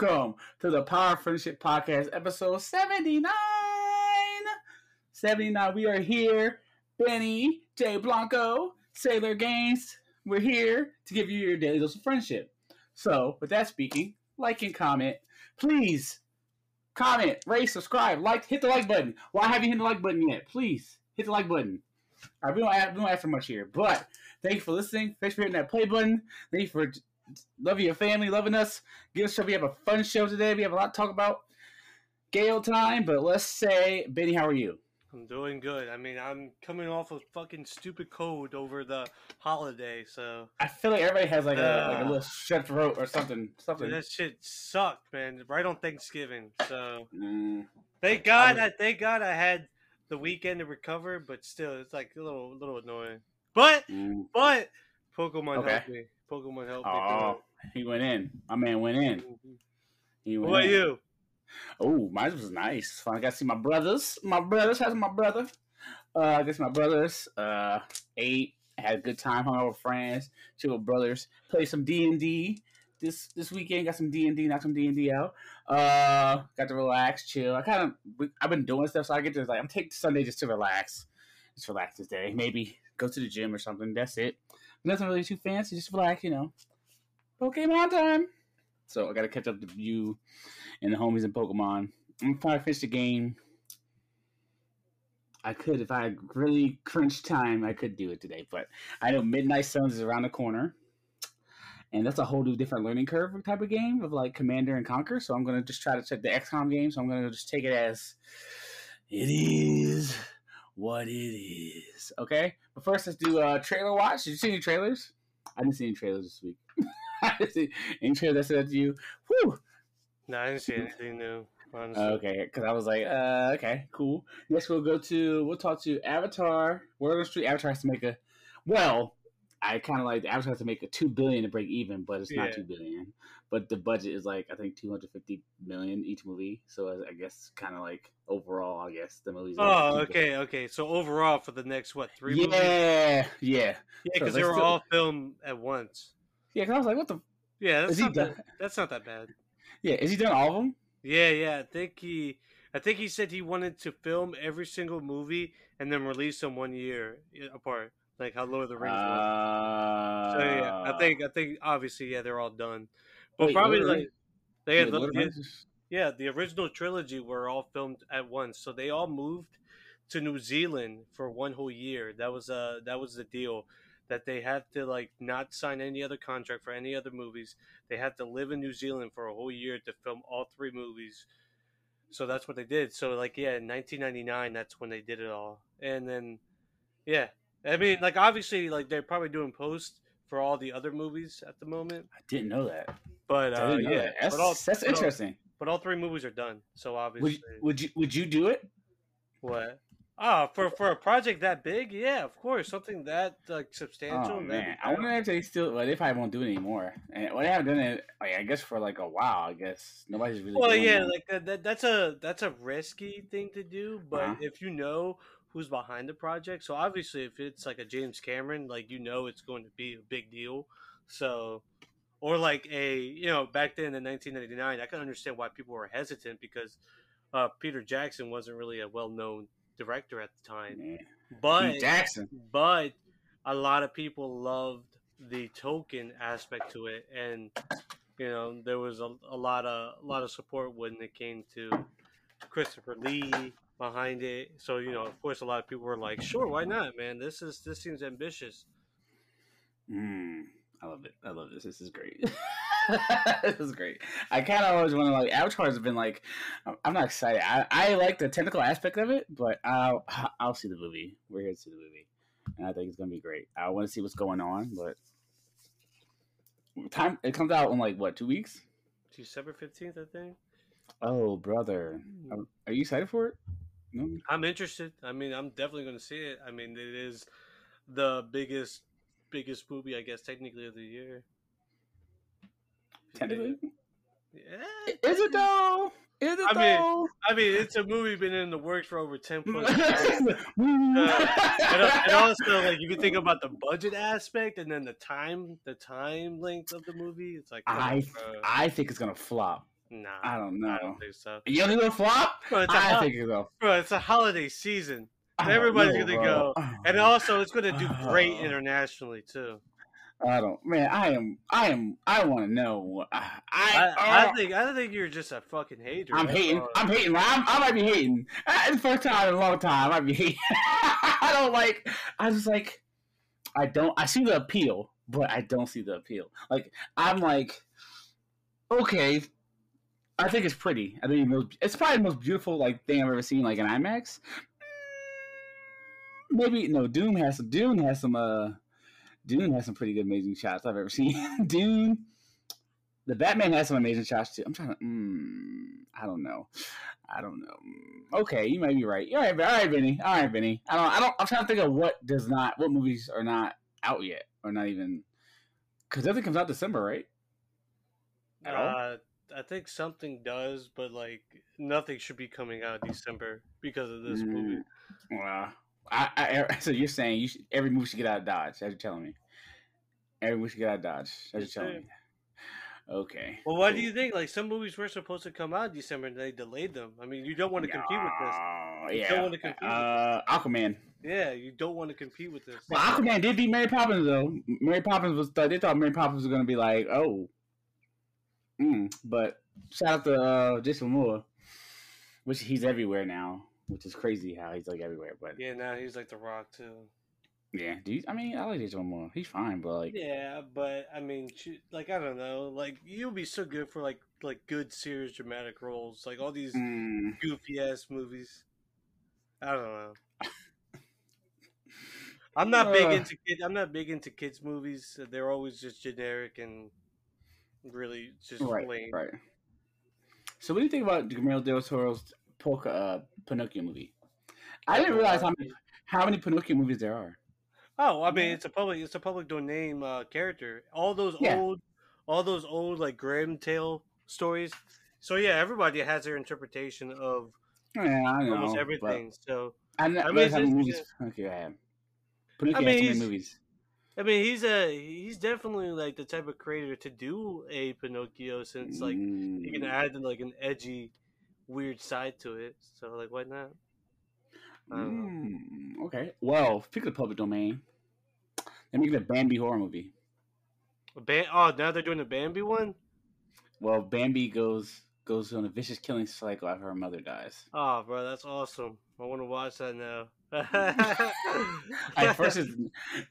Welcome to the Power Friendship Podcast, episode 79. 79. We are here. Benny, Jay Blanco, Sailor Gainz. We're here to give you your daily dose of friendship. So, with that speaking, like and comment. Please comment, rate, subscribe, like, hit the like button. Why haven't you hit the like button yet? Please hit the like button. All right, we don't ask, we don't ask for much here, but thank you for listening. Thanks for hitting that play button. Thank you for loving your family, loving us. Give us show. We have a fun show today. We have a lot to talk about. Gale time, but let's say, Benny, how are you? I'm doing good. I mean, I'm coming off a fucking stupid cold over the holiday, so I feel like everybody has like a like a Uh. little strep throat or something. Something. that shit sucked, man. Right on Thanksgiving. So Mm, thank God, was- I thank God I had the weekend to recover, but still, it's like a little, little annoying. But, mm. but Pokemon Okay. helped me. Pokemon helped me. Oh, he went in. My man went in. He What went about in. you? Oh, mine was nice. Fun. I got to see my brothers. My brothers. How's my brother? Uh, I guess my brothers. Uh, ate. Had a good time. Hung out with friends. Chill with brothers. Played some D and D this this weekend. Got some D and D. Knocked some D and D out. Uh, got to relax, chill. I kind of I've been doing stuff, so I get to like I'm taking Sunday just to relax. Just relax this day. Maybe go to the gym or something. That's it. Nothing really too fancy. Just relax, you know. Pokemon time. So I got to catch up to you and the homies in Pokemon. I'm probably finish the game. I could if I really crunch time. I could do it today, but I know Midnight Suns is around the corner, and that's a whole new different learning curve type of game of like Commander and Conquer. So I'm gonna just try to check the XCOM game. So I'm gonna just take it as it is what it is. Okay, but first let's do uh trailer watch. Did you see any trailers? I didn't see any trailers this week. I didn't see any trailers that said to you. Whew. No, I didn't see anything new. Honestly. Okay, because I was like, uh, okay, cool. Next, we'll go to we'll talk to Avatar. On the street, Avatar has to make a. Well, I kind of like Avatar has to make a two billion to break even, but it's not two billion. But the budget is like I think two hundred fifty million each movie. So I guess kind of like overall, I guess the movies. Oh, like, okay, okay. So overall, for the next what three movies? Yeah, yeah, Yeah, So because they were do- all filmed at once. yeah. Because I was like, what the? Yeah, Is that's he not, that, done? that's not that bad. Yeah, is he done all of them? Yeah, yeah. I think he, I think he said he wanted to film every single movie and then release them one year apart, like how Lord of the Rings was. Uh, So yeah, I think, I think obviously, yeah, they're all done. Wait, probably Lord of the like they had, Wait, the yeah, yeah, the original trilogy were all filmed at once, so they all moved to New Zealand for one whole year. That was uh that was the deal that they had to like not sign any other contract for any other movies. They had to live in New Zealand for a whole year to film all three movies. So that's what they did. So like yeah, in 1999 that's when they did it all. And then yeah. I mean like obviously like they're probably doing post for all the other movies at the moment. I didn't know that. But uh, yeah, that. That's, but all, that's but all- interesting. but all three movies are done. So obviously Would would you would you do it? What? Oh, for for a project that big, yeah, of course, something that like substantial. Oh man, I wonder if they still. Well, they probably won't do it anymore. And well, they haven't done it. Like, I guess for like a while. I guess nobody's really. Well, yeah, that. like that. That's a that's a risky thing to do, but Uh-huh. if you know who's behind the project, so obviously if it's like a James Cameron, like you know it's going to be a big deal. So, or like a you know back then in 1999, I can understand why people were hesitant because uh, Peter Jackson wasn't really a well known director at the time, Man. but Pete Jackson. but a lot of people loved the Tolkien aspect to it and you know there was a, a lot of a lot of support when it came to christopher lee behind it. So you know of course a lot of people were like sure why not man? This is this seems ambitious. Mm, I love it. I love this. This is great. this is great. I kind of always want to like Avatar has been like. I'm- not excited. I, I like the technical aspect of it, but I'll I'll see the movie. We're here to see the movie, and I think it's gonna be great. I want to see what's going on, but time it comes out in like what two weeks? december 15th i think Oh, brother, are, are you excited for it? No. i'm interested i mean i'm definitely going to see it i mean it is the biggest biggest movie i guess technically of the year Technically, yeah is it though? Is it I mean, though? I mean, it's a movie been in the works for over ten plus years. and, and, uh, and also, like, if you think about the budget aspect and then the time, the time length of the movie, it's like, I bro. I think it's gonna flop. Nah, I don't know. I don't think so. You don't think it'll flop? Bro, I ho- think it'll. bro, it's a holiday season, Everybody's know, gonna bro. go. And also it's gonna do great internationally too. I don't, man. I am, I am, I want to know. I, I, I, I think I think you're just a fucking hater. I'm hating. I'm hating. I'm, I might be hating. Uh, It's the first time in a long time. I might be hating. I don't like. I just like. I don't. I see the appeal, but I don't see the appeal. Like I'm like, okay. I think it's pretty. I think it's, it's probably the most beautiful like thing I've ever seen like in IMAX. Maybe no. Doom has some. Dune has some. Uh, Dune has some pretty good, amazing shots I've ever seen. Dune. The Batman has some amazing shots too. I'm trying to. Mm, I don't know. I don't know. Mm, Okay, you might be right. All right, all right, Vinny. All right, Vinny. I don't. I don't. I'm trying to think of what does not. What movies are not out yet, or not even. Because everything comes out December, right? At? Uh, I think something does, but like nothing should be coming out December because of this movie. Mm, Well, I, I. So you're saying you should, every movie should get out of Dodge? As you're telling me. Every movie should get out of Dodge. As you're Yes, telling me. Okay. Well, why do you think like some movies were supposed to come out in December and they delayed them? I mean, you don't want to compete with this. You yeah. don't wanna compete with uh, Aquaman. Yeah, you don't want to compete with this. Well, Aquaman did beat Mary Poppins though. Mary Poppins was they thought Mary Poppins was gonna be like, oh, mm. but shout out to uh, Jason Momoa, which he's everywhere now, which is crazy how he's like everywhere. But yeah, now he's like the Rock too. Yeah, do you, I mean I like Jason Momoa. He's fine, but like Yeah, but I mean, like I don't know, like you'll be so good for like like good serious dramatic roles, like all these mm, goofy ass movies. I don't know. I'm not big Uh. into kid. I'm not big into kids movies. They're always just generic and really just right, lame. right. So what do you think about Guillermo del Toro's Polka, uh, Pinocchio movie? I didn't realize how many how many Pinocchio movies there are. Oh, I mean, Yeah. it's a public, it's a public domain uh, character. All those Yeah. old, all those old like Grimm tale stories. So yeah, everybody has their interpretation of Yeah, I know. almost everything. So I, know, I mean, how many it's- movies Pinocchio had. Pinocchio I mean, had so he's- many movies. I mean, he's a he's definitely like the type of creator to do a Pinocchio, since like you can Mm. add like an edgy, weird side to it. So like, why not? I don't know. Mm, okay. Well, speaking of public domain, they're making a Bambi horror movie. A Bam- oh, now they're doing a Bambi one. Well, Bambi goes goes on a vicious killing cycle after her mother dies. Oh, bro, that's awesome. I want to watch that now. At first, it's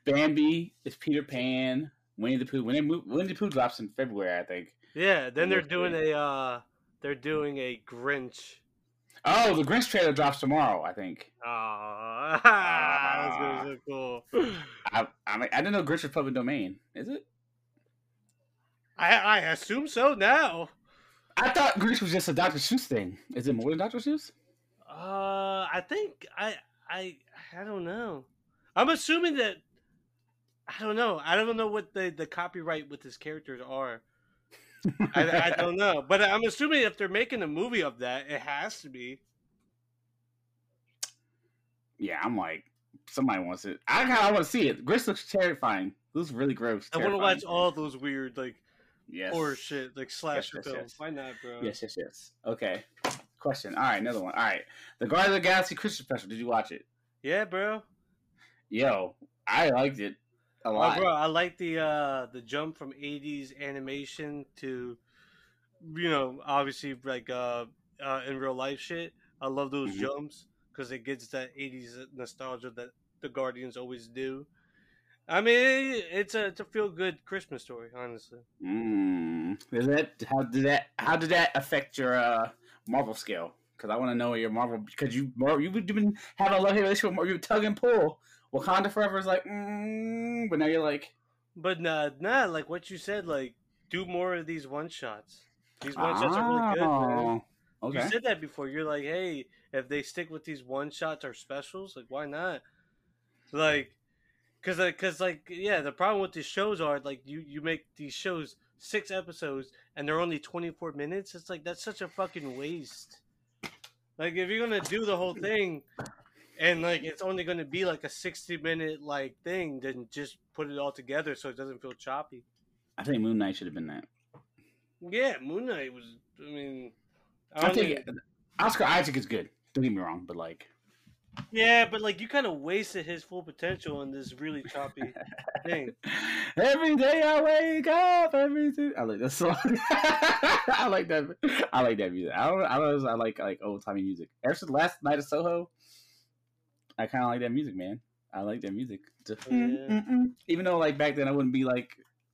Bambi, it's Peter Pan, Winnie the Pooh. Winnie, Winnie the Pooh drops in February, I think. Yeah, then they're doing a uh they're doing a Grinch. Oh, the Grinch trailer drops tomorrow, I think. Oh, that's gonna be so cool. I I, mean, I didn't know Grinch was public domain. Is it? I I assume so now. I thought Grinch was just a Dr. Seuss thing. Is it more than Dr. Seuss? Uh, I think I I I don't know. I'm assuming that I don't know. I don't know what the the copyright with his characters are. I, I don't know, but I'm assuming if they're making a movie of that, it has to be. Yeah, I'm like, somebody wants it. I kind of want to see it. Grinch looks terrifying. Looks really gross. I want to watch all those weird like yes. horror shit, like slasher yes, films. yes. Why not, bro? Yes, yes, yes. Okay. Question. All right, another one. All right. The Guardians of the Galaxy Christmas special. Did you watch it? Yeah, bro. Yo, I liked it a Oh, bro, I like the uh the jump from '80s animation to, you know, obviously like uh, uh in real life shit. I love those Mhm. jumps because it gets that '80s nostalgia that the Guardians always do. I mean, it's a it's a feel good Christmas story, honestly. Mm. Is that how did that how did that affect your uh, Marvel scale? Because I want to know your Marvel because you you've been having a love hate relationship with Marvel. You tug and pull. Wakanda Forever is like, mm, but now you're like, But nah, nah, like what you said, like do more of these one shots. These one shots are really good, man. oh, okay. You said that before. You're like, hey, if they stick with these one shots or specials, like why not? Like, cause cause like, yeah, the problem with these shows are like you you make these shows six episodes and they're only 24 minutes. It's like that's such a fucking waste. Like if you're gonna do the whole thing and like it's only gonna be like a 60 minute like thing, then just put it all together so it doesn't feel choppy. I think Moon Knight should have been that. Yeah, Moon Knight was I mean, I I think even- Oscar Isaac is good. Don't get me wrong, but like, yeah, but like you kind of wasted his full potential in this really choppy thing. every day I wake up, every day. I like that song. I like that. I like that music. I don't. I don't. I like like old timey music. Ever since last night of Soho, I kind of like that music, man. I like that music. Yeah. Even though like back then I wouldn't be like.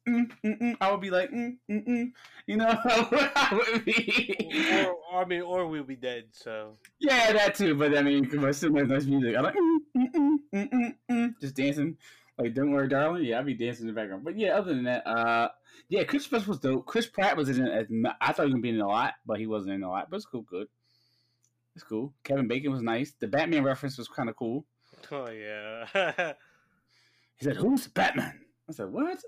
Mm, mm, mm. I would be like, mm, mm, mm. you know, I would be. or, or I mean, or we'll be dead. So Yeah, that too. But I mean, I still like nice music. I like mm, mm, mm, mm, mm, mm, just dancing. Like, don't worry, darling. Yeah, I'd be dancing in the background. But yeah, other than that, uh, yeah, Chris Pratt was dope. Chris Pratt was in it. As, I thought he was gonna be in it a lot, but he wasn't in it a lot. But it's cool, good. It's cool. Kevin Bacon was nice. The Batman reference was kind of cool. oh yeah. He said, "Who's Batman?" I said, "What?"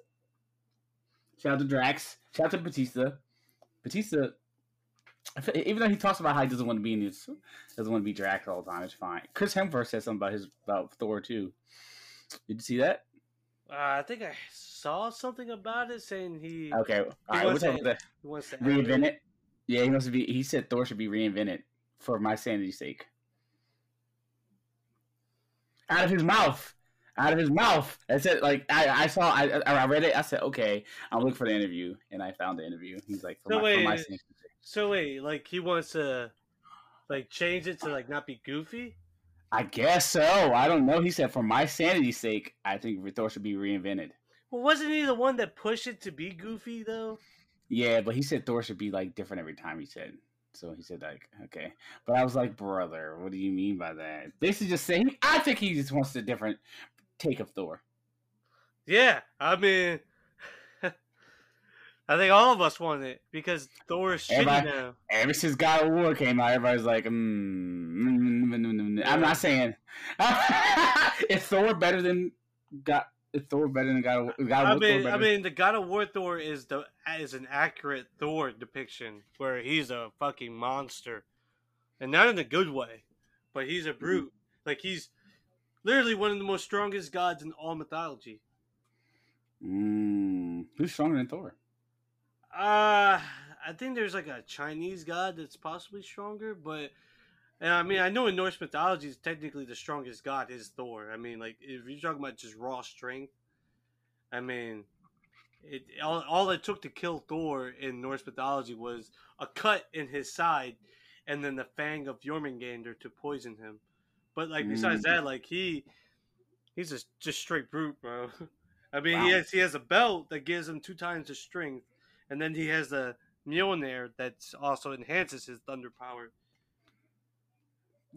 Shout out to Drax. Shout out to Bautista. Bautista, even though he talks about how he doesn't want to be in this, doesn't want to be Drax all the time. It's fine. Chris Hemsworth said something about his about Thor too. Did you see that? uh, I think I saw something about it saying he, Okay, all right. What's up to- with that? he wants to Reinvent it. Yeah, he wants to be. He said Thor should be reinvented for my sanity's sake. Out of his mouth. Out of his mouth. I said, like I, I saw, I, I read it. I said, okay, I'm looking for the interview, and I found the interview. He's like, for So my, for my wait, sanity's sake. So wait, like he wants to like change it to like not be goofy? I guess so. I don't know. He said, for my sanity's sake, I think Thor should be reinvented. Well, wasn't he the one that pushed it to be goofy though? Yeah, but he said Thor should be like different every time. He said. So he said like, okay, but I was like, brother, what do you mean by that? Basically, just saying. I think he just wants a different take of Thor. Yeah, I mean, I think all of us want it because Thor is shitty Everybody- now. Ever since God of War came out, everybody's like, mm, mm, mm, mm, mm, mm. I'm not saying is Thor better than God. Thor better than God? Of, God of I War? Thor mean, I mean, the God of War Thor is the is an accurate Thor depiction where he's a fucking monster, and not in a good way, but he's a Mm-hmm. brute. Like he's literally one of the most strongest gods in all mythology. Mm, who's stronger than Thor? Uh, I think there's like a Chinese god that's possibly stronger, but and I mean, I know in Norse mythology, technically the strongest god is Thor. I mean, like if you're talking about just raw strength, I mean, it all, all it took to kill Thor in Norse mythology was a cut in his side, and then the fang of Jormungandr to poison him. But like besides Mm. that, like he he's just just straight brute, bro. I mean, he has he has a belt that gives him two times the strength, and then he has the Mjolnir that also enhances his thunder power.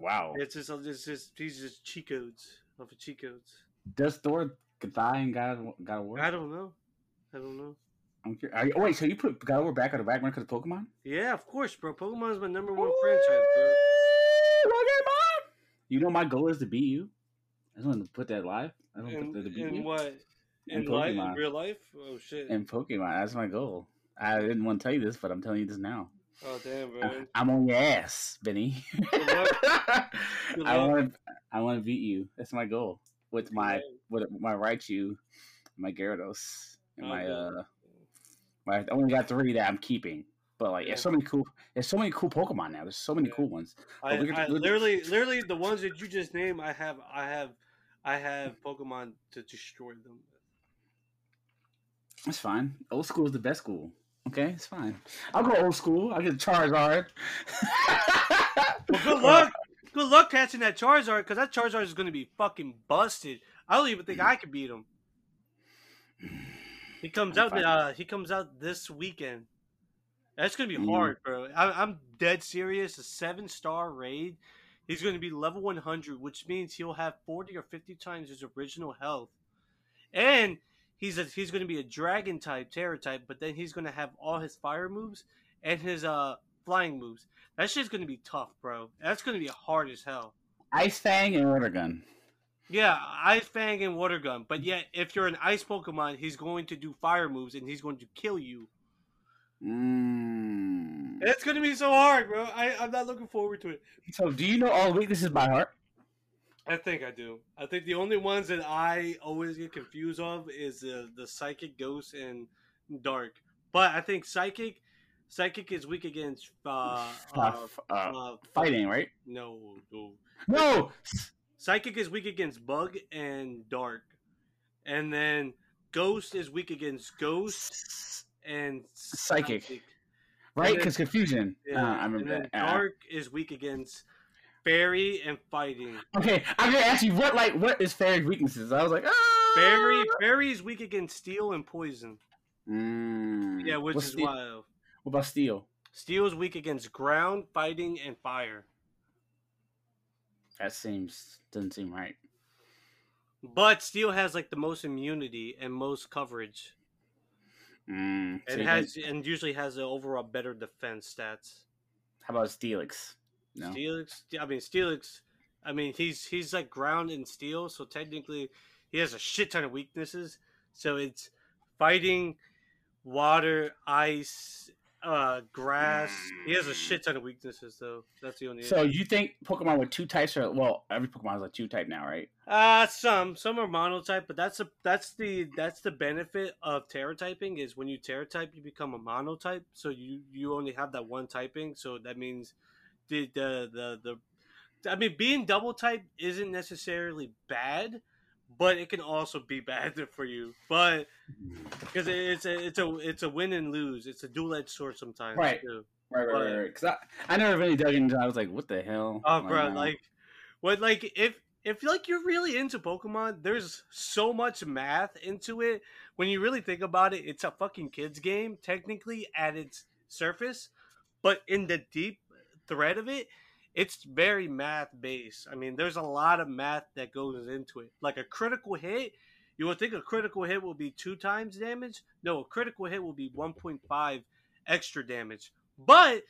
Wow. It's just it's just he's just cheat codes of cheat codes. Does Thor die in God of, God of War? I don't know. I don't know. I'm curious. Are you, oh, wait, so you put God of War back on the back burner because of Pokemon? Yeah, of course, bro. Pokemon is my number one franchise, bro. Pokemon! You know my goal is to beat you. I just want to put that live. I don't In, put that to beat in you. what? In In life, in Pokemon. real life? Oh shit! In Pokemon, that's my goal. I didn't want to tell you this, but I'm telling you this now. Oh damn, bro. I'm on your ass, Benny. Good luck. Good I want to. I want to beat you. That's my goal. With my Yeah. with my Raichu, my Gyarados, and my uh, my I only got three that I'm keeping. But like, there's so many cool. There's so many cool Pokemon now. There's so many Yeah. cool ones. I, I literally, literally, the ones that you just named, I have, I have, I have Pokemon to destroy them. That's fine. Old school is the best school. Okay, it's fine. I'll go old school. I'll get Charizard. Well, good luck. Good luck catching that Charizard, because that Charizard is going to be fucking busted. I don't even think I could beat him. He comes I'm out. Uh, he comes out this weekend. That's gonna be Mm. hard, bro. I, I'm dead serious. A seven star raid. He's going to be level 100, which means he'll have 40 or 50 times his original health, and he's a, he's going to be a dragon type, Tera type, but then he's going to have all his fire moves and his uh flying moves. That shit's going to be tough, bro. That's going to be hard as hell. Ice Fang and Water Gun. Yeah, Ice Fang and Water Gun. But yet, if you're an Ice Pokemon, he's going to do fire moves and he's going to kill you. Mm. It's going to be so hard, bro. I, I'm not looking forward to it. So, do you know all weaknesses by heart? I think I do. I think the only ones that I always get confused of is uh, the Psychic, Ghost, and Dark. But I think Psychic, Psychic is weak against uh, Uh, uh, uh, uh, fighting, right? No, no. No, Psychic is weak against Bug and Dark, and then Ghost is weak against Ghost and Psychic. right? Because confusion. Yeah, Uh, I remember that. Uh, Dark is weak against Fairy and Fighting. okay, I'm gonna ask you what like what is Fairy's weaknesses? I was like, ah. Fairy, Fairy is weak against Steel and Poison. Mm. Yeah, which What's is Steel- wild. What about Steel? Steel is weak against Ground, Fighting, and Fire. That seems doesn't seem right. But Steel has like the most immunity and most coverage, Mm. so and has and usually has an overall better defense stats. how about Steelix? No. Steelix, I mean Steelix, I mean he's he's like ground and steel, so technically he has a shit ton of weaknesses. So it's fighting, water, ice, uh, grass. He has a shit ton of weaknesses though. That's the only. So you think Pokemon with two types are well? Every Pokemon is like two type now, right? Uh some some are monotype, but that's a that's the that's the benefit of Tera typing is when you Tera type you become a monotype, so you you only have that one typing, so that means the the the, the I mean being double type isn't necessarily bad, but it can also be bad for you. But because it's a it's a it's a win and lose. It's a dual edged sword sometimes. Right. too. Right, right, But- right. Because I, I never really dug into. I was like, what the hell? Oh, Like, bro, no. like, what, like, if if like you're really into Pokemon, there's so much math into it. When you really think about it, it's a fucking kids game, technically at its surface, but in the deep thread of it, it's very math based. I mean, there's a lot of math that goes into it. Like a critical hit, you would think a critical hit will be two times damage. No, a critical hit will be 1.5 extra damage. But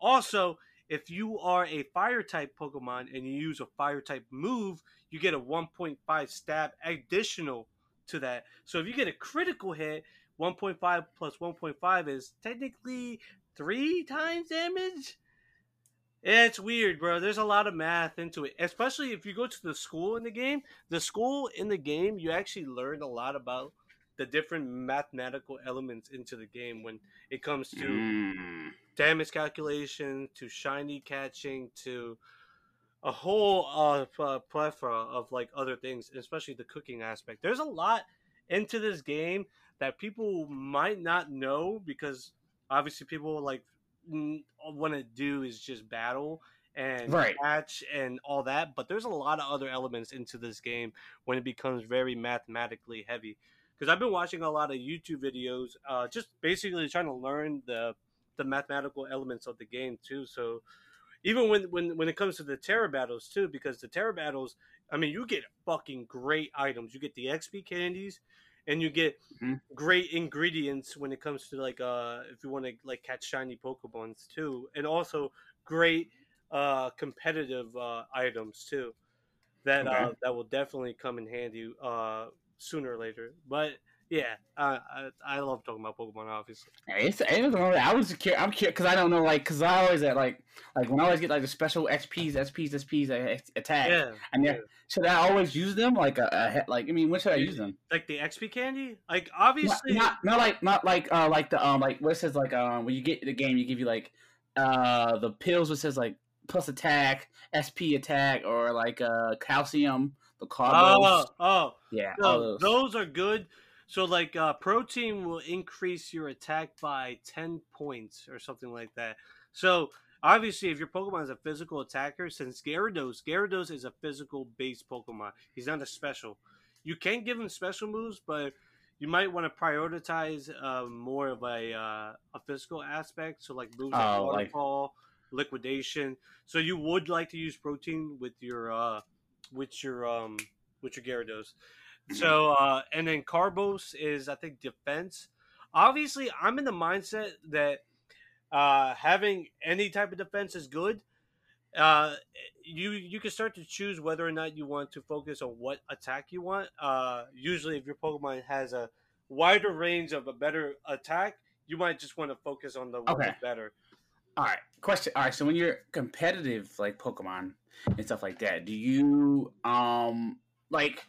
also, if you are a fire type Pokemon and you use a fire type move, you get a 1.5 stab additional to that. So if you get a critical hit, 1.5 plus 1.5 is technically three times damage. Yeah, it's weird, bro. There's a lot of math into it, especially if you go to the school in the game. The school in the game, you actually learn a lot about the different mathematical elements into the game when it comes to Mm. damage calculation to shiny catching to a whole uh, pl- plethora of like other things, especially the cooking aspect. There's a lot into this game that people might not know because obviously people like want to do is just battle and Right. catch and all that. But there's a lot of other elements into this game when it becomes very mathematically heavy. Because I've been watching a lot of YouTube videos, uh, just basically trying to learn the the mathematical elements of the game too. So even when when when it comes to the Tera battles too, because the Tera battles, I mean, you get fucking great items. You get the XP candies, and you get Mhm. great ingredients when it comes to like uh if you want to like catch shiny Pokemons too, and also great uh competitive uh items too that uh that will definitely come in handy uh sooner or later. But yeah, uh, I I love talking about Pokemon obviously. It's, it's I was curious. I'm curious because I don't know, like, because I always at like, like when I always get like the special XPs, SPs, SPs uh, attack. Yeah, And yeah. yeah, should I always use them? Like a, a like I mean, when should I use them? like the XP candy. Like obviously, not not like not like uh like the um like what it says like um when you get the game you give you like uh the pills which says like plus attack SP attack or like uh calcium the oh, carbos oh, yeah no, those. those are good. So like uh, protein will increase your attack by ten points or something like that. So obviously, if your Pokemon is a physical attacker, since Gyarados, Gyarados is a physical based Pokemon. He's not a special. You can give him special moves, but you might want to prioritize uh, more of a uh, a physical aspect. So like moves like Oh, like- waterfall, liquidation. So you would like to use protein with your uh, with your um with your Gyarados. So uh, and then Carbos is I think defense. Obviously, I'm in the mindset that uh, having any type of defense is good. Uh, you you can start to choose whether or not you want to focus on what attack you want. Uh, usually, if your Pokemon has a wider range of a better attack, you might just want to focus on the one Okay. that's better. all right question all right so when you're competitive like Pokemon and stuff like that do you um like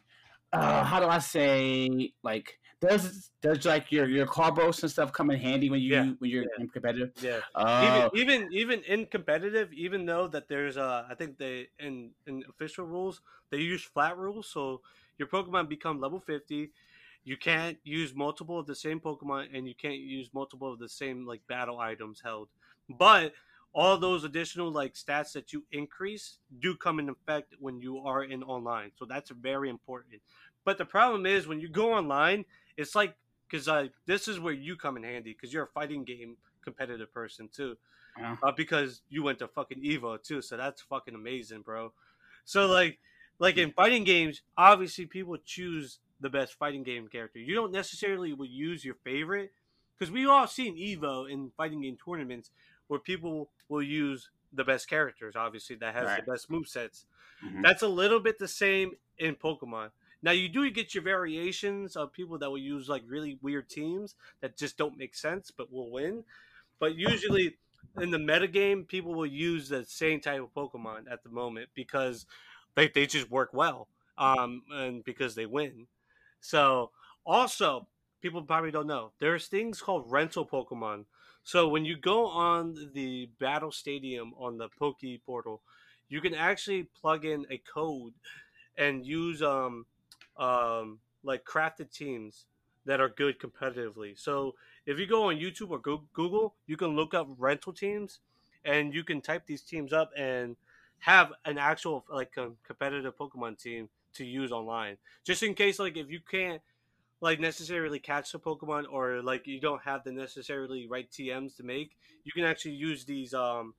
uh how do I say like does does like your your carbos and stuff come in handy when you Yeah, when you're yeah. competitive? Yeah. Oh, even even even in competitive, even though that there's uh I think they in in official rules they use flat rules, so your Pokemon become level fifty. You can't use multiple of the same Pokemon, and you can't use multiple of the same like battle items held. But all those additional like stats that you increase do come in effect when you are in online, so that's very important. But the problem is when you go online, it's like because uh, this is where you come in handy because you're a fighting game competitive person too yeah. uh, because you went to fucking Evo too, so that's fucking amazing, bro. So like, like in fighting games, obviously people choose the best fighting game character. You don't necessarily would use your favorite because we all seen Evo in fighting game tournaments where people will use the best characters, obviously that has Right. the best movesets. Mhm. That's a little bit the same in Pokemon. Now you do get your variations of people that will use like really weird teams that just don't make sense but will win. But usually in the metagame, people will use the same type of Pokemon at the moment because they, they just work well. Um and because they win. So also people probably don't know. There's things called rental Pokemon. So when you go on the battle stadium on the Poke portal, you can actually plug in a code and use um um like crafted teams that are good competitively. So if you go on YouTube or Google, you can look up rental teams and you can type these teams up and have an actual like competitive Pokemon team to use online. Just in case like if you can't like necessarily catch the Pokemon or like you don't have the necessarily right TMs to make, you can actually use these um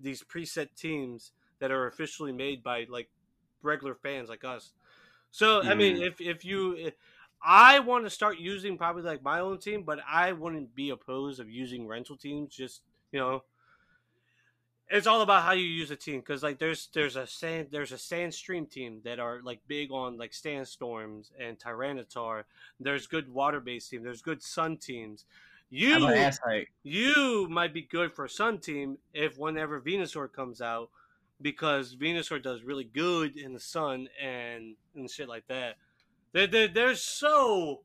these preset teams that are officially made by like regular fans like us. So I mean, Mm. if if you, if, I want to start using probably like my own team, but I wouldn't be opposed of using rental teams. Just you know, it's all about how you use a team because like there's there's a sand there's a sandstream team that are like big on like sandstorms and Tyranitar. There's good water based team. There's good sun teams. You ask like you might be good for a Sun team if whenever Venusaur comes out, because Venusaur does really good in the sun and and shit like that. There, there, there's so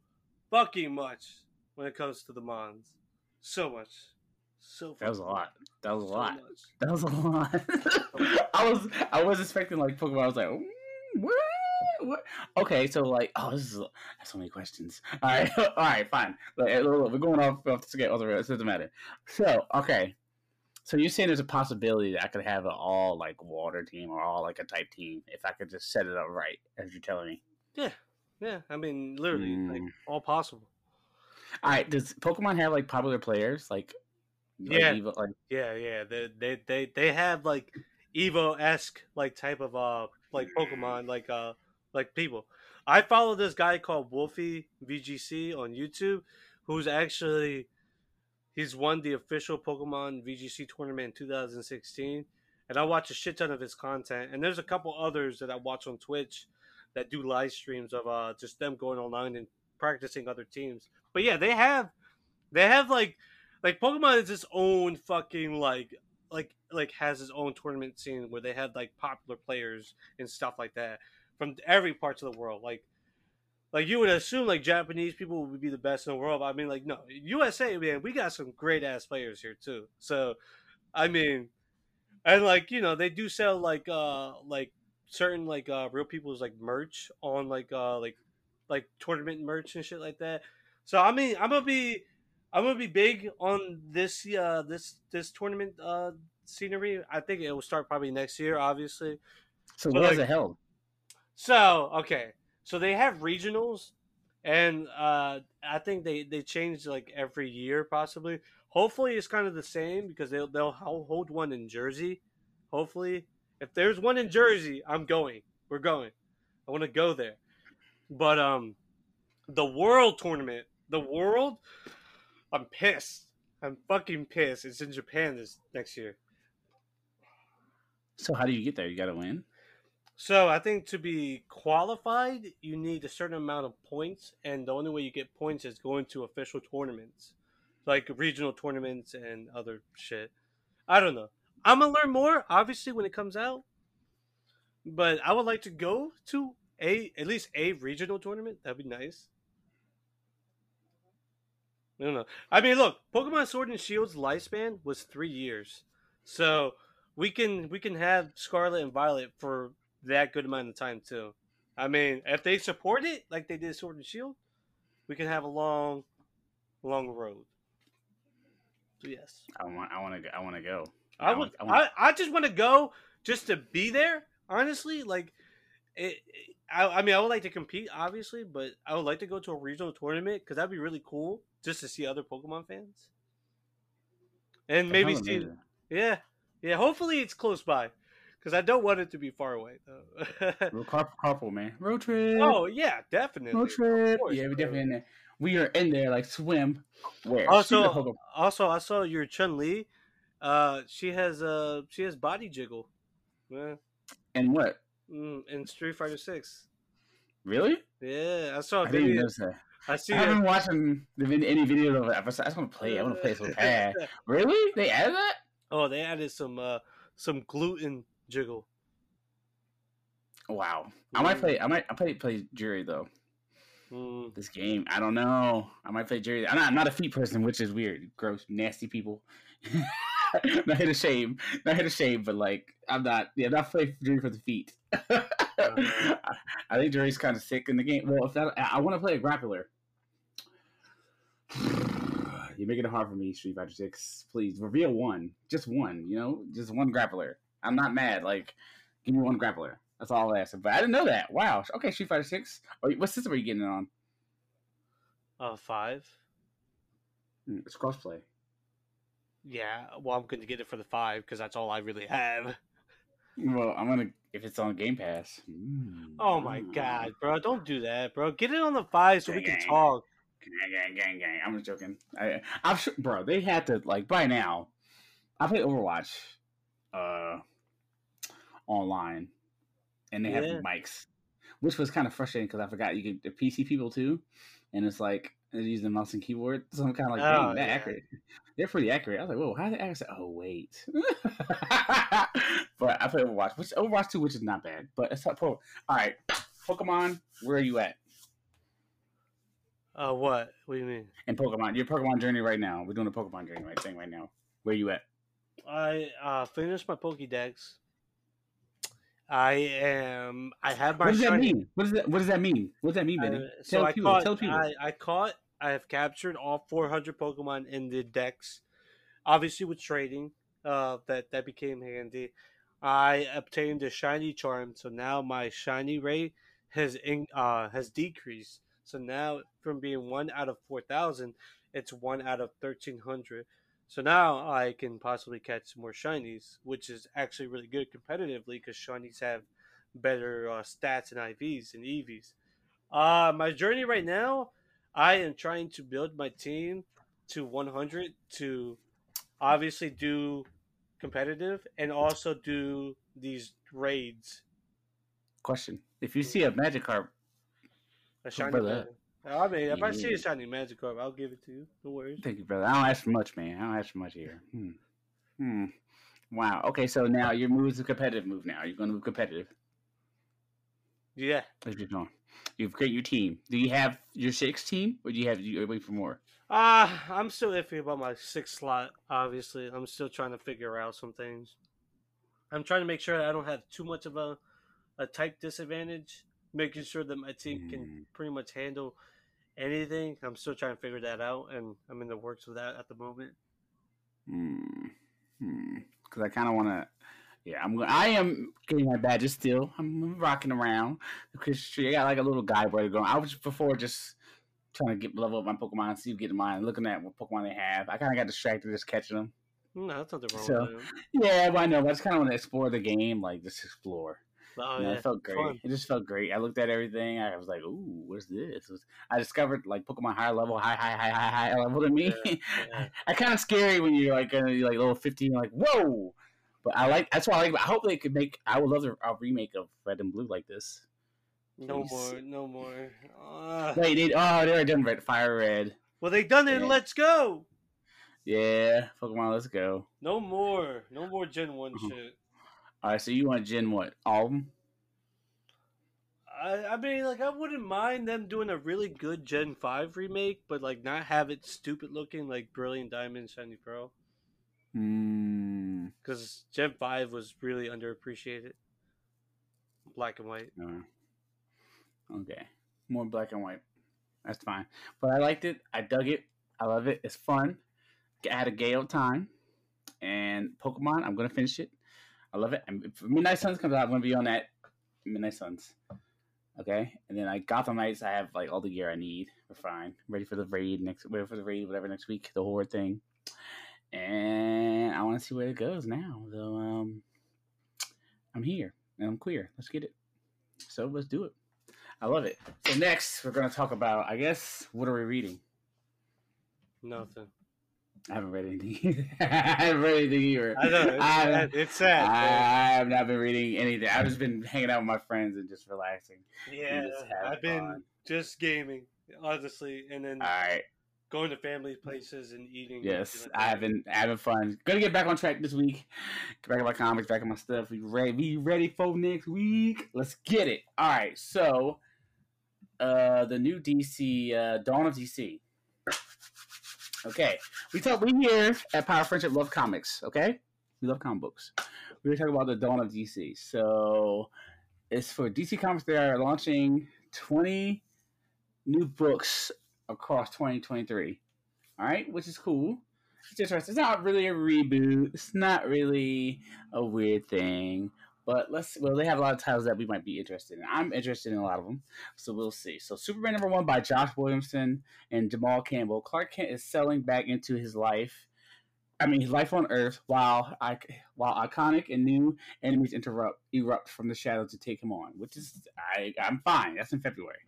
fucking much when it comes to the Mons. So much. So that was a lot. That was a so lot. much. That was a lot. I was I was expecting like Pokemon. I was like, "Mm, what? What? Okay, so like, oh, this is that's so many questions. All right, all right, fine. Look, look, look, We're going off off to get other. It doesn't matter. So okay, so you're saying there's a possibility that I could have an all like water team or all like a type team if I could just set it up right, as you're telling me. Yeah, yeah. I mean, literally, like Mm. all possible. All right, does Pokemon have like popular players like? Like Yeah. Evo- like Yeah, yeah. They they they, they have like Evo esque like type of uh like Pokemon like uh like people. I follow this guy called Wolfey VGC on YouTube, who's actually he's won the official Pokemon VGC tournament in 2016, and I watch a shit ton of his content. And there's a couple others that I watch on Twitch that do live streams of uh just them going online and practicing other teams. But yeah, they have they have like like Pokemon is its own fucking like like like has its own tournament scene where they have like popular players and stuff like that from every parts of the world. Like like you would assume like Japanese people would be the best in the world. But I mean like no, USA man, we got some great ass players here too. So I mean and like you know they do sell like uh like certain like uh real people's like merch on like uh like like tournament merch and shit like that. So I mean I'm gonna be I'm gonna be big on this uh this this tournament uh scenery. I think it will start probably next year, obviously. so, where's like- it held? So okay, so they have regionals, and uh I think they they change like every year possibly. Hopefully it's kind of the same because they'll they'll hold one in Jersey. Hopefully, if there's one in Jersey, I'm going. We're going. I want to go there. But um, the world tournament, the world, I'm pissed. I'm fucking pissed. It's in Japan this next year. So how do you get there? You got to win. So I think to be qualified, you need a certain amount of points, and the only way you get points is going to official tournaments, like regional tournaments and other shit. I don't know. I'm gonna learn more, obviously, when it comes out. But I would like to go to a at least a regional tournament. That'd be nice. I don't know. I mean, look, Pokemon Sword and Shield's lifespan was three years, so we can we can have Scarlet and Violet for that good amount of time too. I mean, if they support it like they did Sword and Shield, we can have a long, long road. So yes, I want. I want to. I want to go. I would. I, I, I just want to go just to be there. Honestly, like, it, I, I mean, I would like to compete, obviously, but I would like to go to a regional tournament because that'd be really cool just to see other Pokemon fans, and maybe see. Amazing. Yeah, yeah. Hopefully, it's close by because I don't want it to be far away. Though. Carp- carpool, man. Road trip. Oh yeah, definitely. Road trip. Course, yeah, we definitely in there. We are in there like swim. Where? Also, also, I saw your Chun Li. Uh, she has uh, she has body jiggle. Yeah. And what? Mm, in Street Fighter Six. Really? Yeah, I saw. A I video. didn't that. I see. I haven't been watching the, any videos of it. I just want to play. It. I want to play so bad. really? They added that? Oh, they added some uh some gluten jiggle. Wow. I might play. I might. I play play Juri though. Mm. This game, I don't know. I might play Juri. I'm not, I'm not a feet person, which is weird. Gross, nasty people. not hit a shame. Not hit a shame, but like I'm not. Yeah, I'm not playing Juri for the feet. I think Juri's kind of sick in the game. Well, if that, I want to play a grappler. You're making it hard for me, Street Fighter Six. Please reveal one, just one. You know, just one grappler. I'm not mad. Like, give me one grappler. That's all I asked. But I didn't know that. Wow. Okay, Street Fighter Six. What system are you getting it on? Uh, five. Mm, it's crossplay. Yeah. Well, I'm going to get it for the five because that's all I really have. Well, I'm gonna if it's on Game Pass. Mm. Oh my god, bro! Don't do that, bro. Get it on the five so gang, we can gang. talk. Gang, gang, gang, gang. I'm just joking. I, I'm sure, bro. They had to like by now. I play Overwatch, uh, online, and they have mics, which was kind of frustrating because I forgot you could the PC people too, and it's like they use the mouse and keyboard, so I'm kind of like, oh, yeah. accurate. They're pretty accurate. I was like, whoa, how did they accurate? Oh wait, but I play Overwatch, which Overwatch two, which is not bad, but it's not All right, Pokemon, where are you at? Uh, what? What do you mean? In Pokemon, your Pokemon journey right now. We're doing a Pokemon journey right thing right now. Where you at? I uh finished my Pokédex. I am. I have my. What does that mean? What does that? What does that mean? What does that mean, Benny? Uh, so I people, caught. I, I caught. I have captured all 400 Pokemon in the dex. Obviously, with trading, uh, that that became handy. I obtained a shiny charm, so now my shiny rate has in, uh has decreased. So now, from being one out of four thousand, it's one out of thirteen hundred. So now I can possibly catch more shinies, which is actually really good competitively because shinies have better uh, stats and IVs and EVs. Uh, my journey right now, I am trying to build my team to 100 to obviously do competitive and also do these raids. Question: If you see a Magikarp, a shiny, I mean, if. I see a shiny Magikarp, I'll give it to you. No worries. Thank you, brother. I don't ask for much, man. I don't ask for much here. Hmm. Hmm. Wow. Okay, so now your move is a competitive move. Now you're going to move competitive. Yeah. What you doing? You've created your team. Do you have your six team, or do you have you wait for more? Uh I'm still iffy about my six slot. Obviously, I'm still trying to figure out some things. I'm trying to make sure that I don't have too much of a a type disadvantage. Making sure that my team mm. can pretty much handle anything. I'm still trying to figure that out, and I'm in the works of that at the moment. Hmm. Because I kind of want to. Yeah, I'm. I am getting my badges still. I'm rocking around the Christmas tree. I got like a little guide going. I was before just trying to get level up my Pokemon, see you get mine, looking at what Pokemon they have. I kind of got distracted just catching them. No, that's nothing wrong so, Yeah, but I know. But I just kind of want to explore the game, like just explore. Oh, yeah. It felt great. Fun. It just felt great. I looked at everything. I was like, "Ooh, what's this?" I discovered like Pokemon higher level, high, high, high, high, high level than me. Yeah, yeah. I kind of scary when you're like, you're like level fifteen. Like, whoa! But I like. That's why I like. I hope they could make. I would love a, a remake of Red and Blue like this. No more. No more. Uh, Wait, they, oh, they're done Red Fire Red. Well, they done it. Let's go. Yeah, Pokemon, let's go. No more. No more Gen One uh-huh. shit. All right, so you want Gen what? All of them? Uh, I, I mean, like, I wouldn't mind them doing a really good Gen Five remake, but like not have it stupid looking like Brilliant Diamond, Shiny Pearl. Hmm. Because Gen Five was really underappreciated. Black and white. Uh, okay. More black and white. That's fine. But I liked it. I dug it. I love it. It's fun. I had a gay old time. And Pokemon, I'm gonna finish it. I love it. And Midnight Suns comes out, I'm gonna be on that Midnight Suns. Okay, and then like Gotham Knights, I have like all the gear I need. We're fine. Ready for the raid next. Ready for the raid, whatever next week. The horde thing, and I want to see where it goes now. So um, I'm here and I'm queer. Let's get it. So let's do it. I love it. So next, we're gonna talk about. I guess what are we reading? Nothing. I haven't read anything. I haven't read anything either. I know it's I- sad. It's sad. I have not been reading anything. I've just been hanging out with my friends and just relaxing. yeah, just I've been fun. just gaming, honestly, and then All right. going to family places and eating. and Yes, I have things. been having fun. Gonna get back on track this week. Get back on my comics, back on my stuff. We ready? We ready for next week? Let's get it. All right. So, uh, the new DC, uh, Dawn of DC. Okay, we talk. We here at Power Friendship love comics. Okay, we love comic books. We're talking about the Dawn of DC. So, it's for DC Comics. They are launching twenty new books across 2023. All right, which is cool. It's interesting. It's not really a reboot. It's not really a weird thing. But let's. Well, they have a lot of titles that we might be interested in. I'm interested in a lot of them, so we'll see. So, Superman number one by Josh Williamson and Jamal Campbell. Clark Kent is selling back into his life. I mean, his life on Earth, while I, while iconic and new enemies interrupt erupt from the shadows to take him on, which is I I'm fine. That's in February.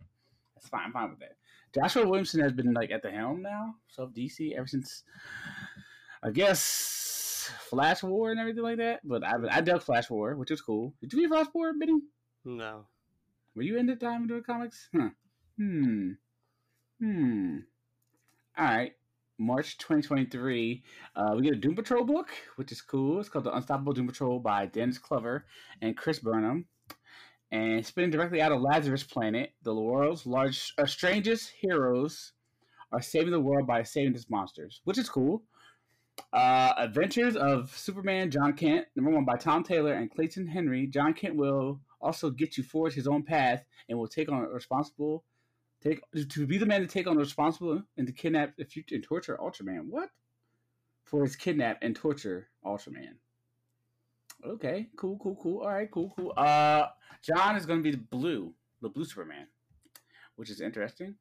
That's fine. I'm fine with that. Joshua Williamson has been like at the helm now, so DC ever since I guess Flash War and everything like that. But I I dug Flash War, which is cool. Did you read Flash War, Benny? No. Were you into time doing comics? Huh. Hmm. Hmm. All right. March 2023, uh, we get a Doom Patrol book, which is cool. It's called The Unstoppable Doom Patrol by Dennis Culver and Chris Burnham. And spinning directly out of Lazarus Planet, the world's large, uh, strangest heroes are saving the world by saving its monsters, which is cool. Uh, Adventures of Superman John Kent, number one by Tom Taylor and Clayton Henry. John Kent will also get you forward his own path and will take on a responsible take to be the man to take on the responsible and to kidnap the future and torture Ultraman. What? For his kidnap and torture Ultraman. Okay, cool, cool, cool. All right, cool, cool. Uh, John is going to be the blue, the blue Superman, which is interesting.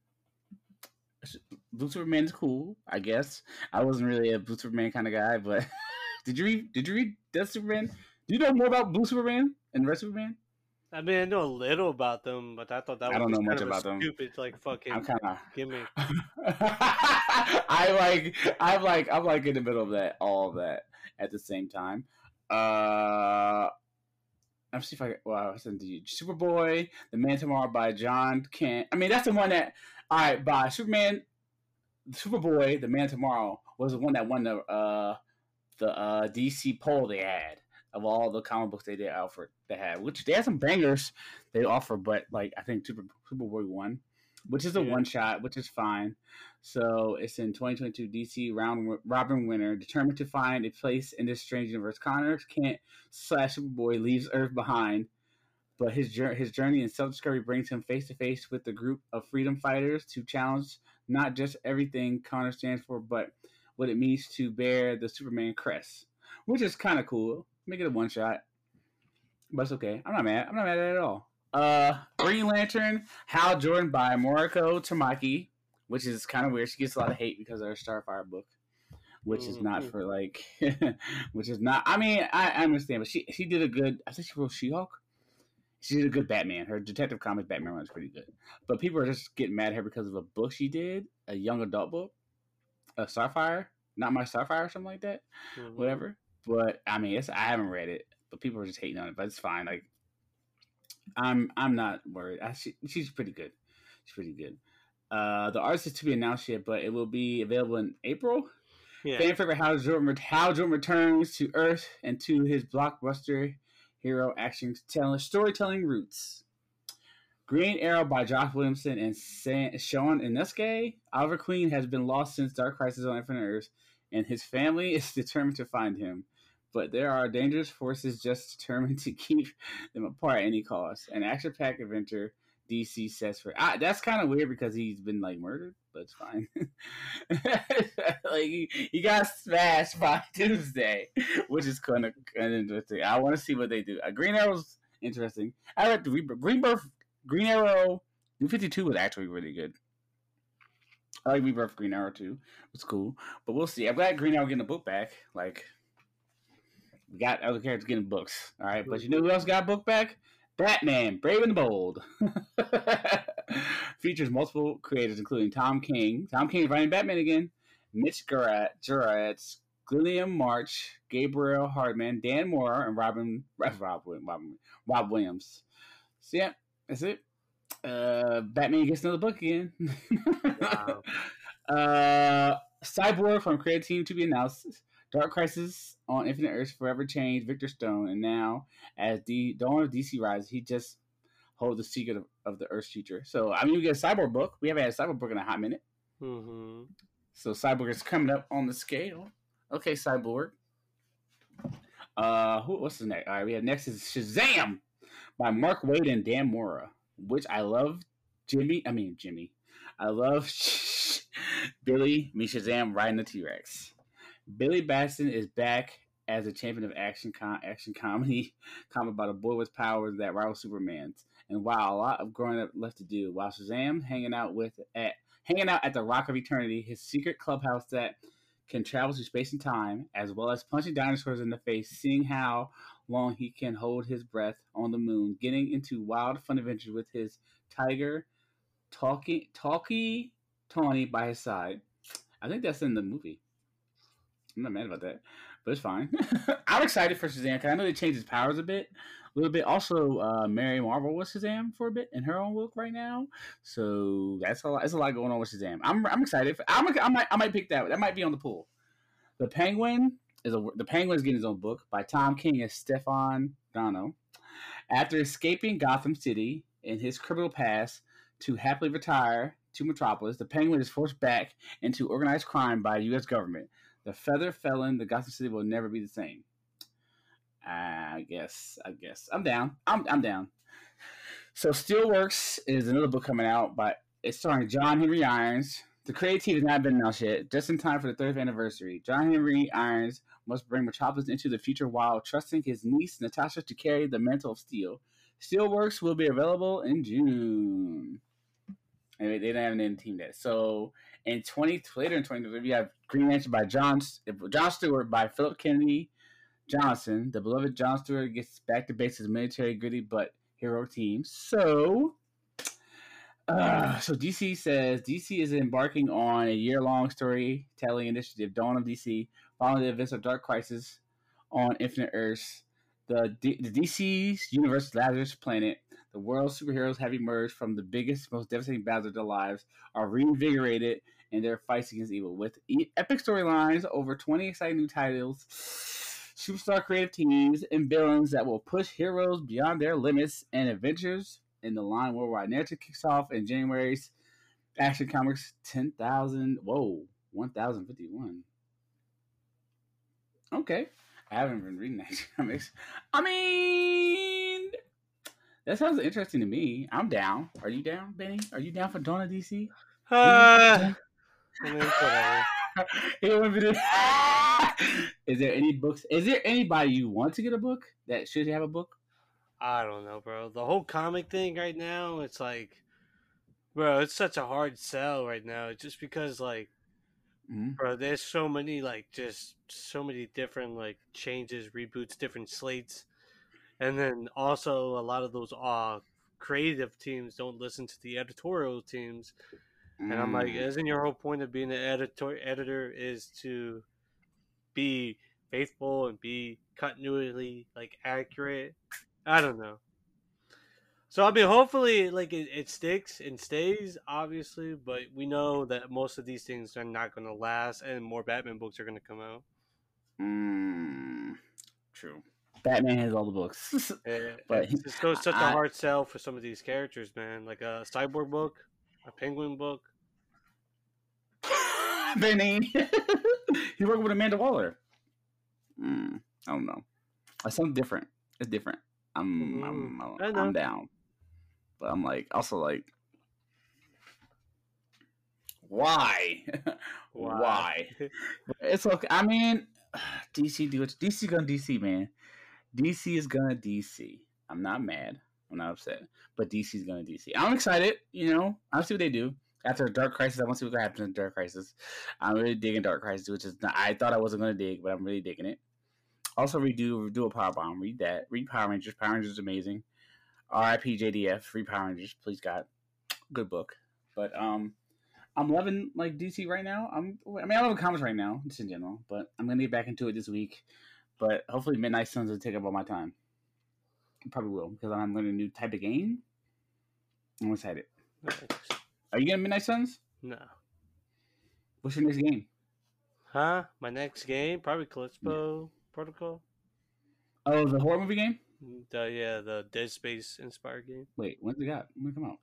Blue Superman is cool, I guess. I wasn't really a Blue Superman kind of guy, but did you read? Did you read Death Superman? Do you know more about Blue Superman and Red Superman? I mean, I know a little about them, but I thought that I was don't know kind much about them. stupid, like fucking I'm kind of. gimmick. I like. I'm like. I'm like in the middle of that. All of that at the same time. Uh. Let's see if I. Well, I was into you. Superboy, The Man Tomorrow by John Kent. I mean, that's the one that. All right, by Superman, Superboy, The Man Tomorrow was the one that won the uh the uh DC poll they had of all the comic books they did offer they had, which they had some bangers they offer, but like I think Super Superboy won, which is a Yeah. one shot, which is fine. So it's in 2022 DC round Robin winner, determined to find a place in this strange universe. Connor Kent slash Superboy leaves Earth behind, but his jour- his journey and self discovery brings him face to face with a group of freedom fighters to challenge not just everything Connor stands for, but what it means to bear the Superman crest, which is kind of cool. Make it a one shot, but it's okay. I'm not mad. I'm not mad at it at all. Uh, Green Lantern, Hal Jordan by Mariko Tamaki, which is kind of weird. She gets a lot of hate because of her Starfire book, which is not Mhm. for like, which is not. I mean, I, I understand, but she she did a good. I think she wrote She Hulk. She did a good Batman. Her Detective Comics Batman run is pretty good, but people are just getting mad at her because of a book she did, a young adult book, a Starfire, not my Starfire or something like that Mhm. whatever. But I mean, it's I haven't read it, but people are just hating on it. But it's fine. Like, I'm I'm not worried. I, she, she's pretty good. She's pretty good. Uh, the artist is to be announced yet, but it will be available in April. Yeah. Fan favorite Hal Jordan, Hal Jordan returns to Earth and to his blockbuster hero action telling storytelling roots. Green Arrow by Josh Williamson and San- Sean Inusuke. Oliver Queen has been lost since Dark Crisis on Infinite Earths, and his family is determined to find him. But there are dangerous forces just determined to keep them apart at any cost. An action-packed adventure DC sets for. Ah, that's kind of weird because he's been like murdered, but it's fine. like he, he got smashed by Tuesday, which is kind of kind of interesting. I want to see what they do. Uh, Green Arrow's interesting. I read the Green Birth, Green Arrow, New Fifty Two was actually really good. I like Rebirth Green Arrow too. It's cool, but we'll see. I'm glad Green Arrow getting a book back. Like we got other characters getting books. All right, but you know who else got a book back? Batman, Brave and the Bold. Features multiple creators, including Tom King. Tom King is writing Batman again. Mitch Gerads, Guillem March, Gabriel Hardman, Dan Mora, and Robin Rob, Rob, Rob Williams. So yeah, that's it. Uh, Batman gets another book again. wow. uh, Cyborg from Creative Team to be announced. Dark Crisis on Infinite Earths forever changed Victor Stone, and now as the dawn of DC rises, he just holds the secret of, of the Earth's future. So I mean, we get a Cyborg book. We haven't had a Cyborg book in a hot minute. Mm-hmm. So Cyborg is coming up on the scale. Okay, Cyborg. Uh, who, what's the next? All right, we have next is Shazam by Mark Waid and Dan Mora, which I love. Jimmy, I mean Jimmy, I love Billy. Me Shazam riding the T Rex. Billy Batson is back as a champion of action com- action comedy, comic about a boy with powers that rival Superman's. And while a lot of growing up left to do, while Shazam hanging out with at hanging out at the Rock of Eternity, his secret clubhouse that can travel through space and time, as well as punching dinosaurs in the face, seeing how long he can hold his breath on the moon, getting into wild fun adventures with his tiger, talkie, talkie, Tawny by his side. I think that's in the movie. I'm not mad about that, but it's fine. I'm excited for Shazam because I know they changed his powers a bit, a little bit. Also, uh, Mary Marvel was Shazam for a bit in her own book right now, so that's a lot. There's a lot going on with Shazam. I'm I'm excited. For, I'm I might I might pick that. That might be on the pool. The Penguin is a the Penguin is getting his own book by Tom King and Stefan Dano. After escaping Gotham City in his criminal past to happily retire to Metropolis, the Penguin is forced back into organized crime by the U.S. government. The feather felon, the Gotham City will never be the same. I guess. I guess I'm down. I'm I'm down. So Steelworks is another book coming out, but it's starring John Henry Irons. The creative team has not been announced yet, just in time for the 30th anniversary. John Henry Irons must bring Metropolis into the future while trusting his niece Natasha to carry the mantle of steel. Steelworks will be available in June. Anyway, they don't have an end team yet. So in 20 later in 2023, we have Green Lantern by John John Stewart by Philip Kennedy Johnson. The beloved John Stewart gets back to base his military gritty but hero team. So, uh, so DC says DC is embarking on a year-long storytelling initiative, Dawn of DC, following the events of Dark Crisis on Infinite Earths. The, D- the DC's universe Lazarus Planet the world's superheroes have emerged from the biggest, most devastating battles of their lives, are reinvigorated in their fights against evil. With epic storylines, over 20 exciting new titles, superstar creative teams, and villains that will push heroes beyond their limits, and adventures in the line worldwide narrative kicks off in January's Action Comics 10,000. Whoa, 1,051. Okay. I haven't been reading Action Comics. I mean, that sounds interesting to me. I'm down. Are you down, Benny? Are you down for Dawn of DC? Uh, is there any books? Is there anybody you want to get a book that should have a book? I don't know, bro. The whole comic thing right now, it's like, bro, it's such a hard sell right now. Just because, like, mm-hmm. bro, there's so many, like, just so many different, like, changes, reboots, different slates and then also a lot of those uh creative teams don't listen to the editorial teams and i'm like mm. isn't your whole point of being an editor editor is to be faithful and be continually like accurate i don't know so i mean hopefully like it, it sticks and stays obviously but we know that most of these things are not going to last and more batman books are going to come out mm, true Batman has all the books. It, But it's just so- such a hard sell for some of these characters, man. Like a cyborg book, a penguin book. Benny. He's working with Amanda Waller. Mm, I don't know. It's something different. It's different. I'm I'm, Mm, I I'm. I'm down. But I'm like also like why? why? It's okay. I mean, DC do it. DC gonna DC, man. DC is gonna DC. I'm not mad. I'm not upset. But DC is gonna DC. I'm excited. You know, I'll see what they do after Dark Crisis. I want to see what happens in Dark Crisis. I'm really digging Dark Crisis, which is not, I thought I wasn't gonna dig, but I'm really digging it. Also, redo redo a Power Bomb. Read that. Read Power Rangers. Power Rangers is amazing. R.I.P. JDF. Free Power Rangers. Please God. Good book. But um, I'm loving like DC right now. I'm I mean I love comics right now, just in general. But I'm gonna get back into it this week. But hopefully Midnight Suns will take up all my time. Probably will because I'm learning a new type of game. I'm excited. Nice. Are you getting Midnight Suns? No. What's your next game? Huh? My next game probably Callisto Protocol. Oh, the horror movie game. The yeah, the Dead Space inspired game. Wait, when's it got? When it come out?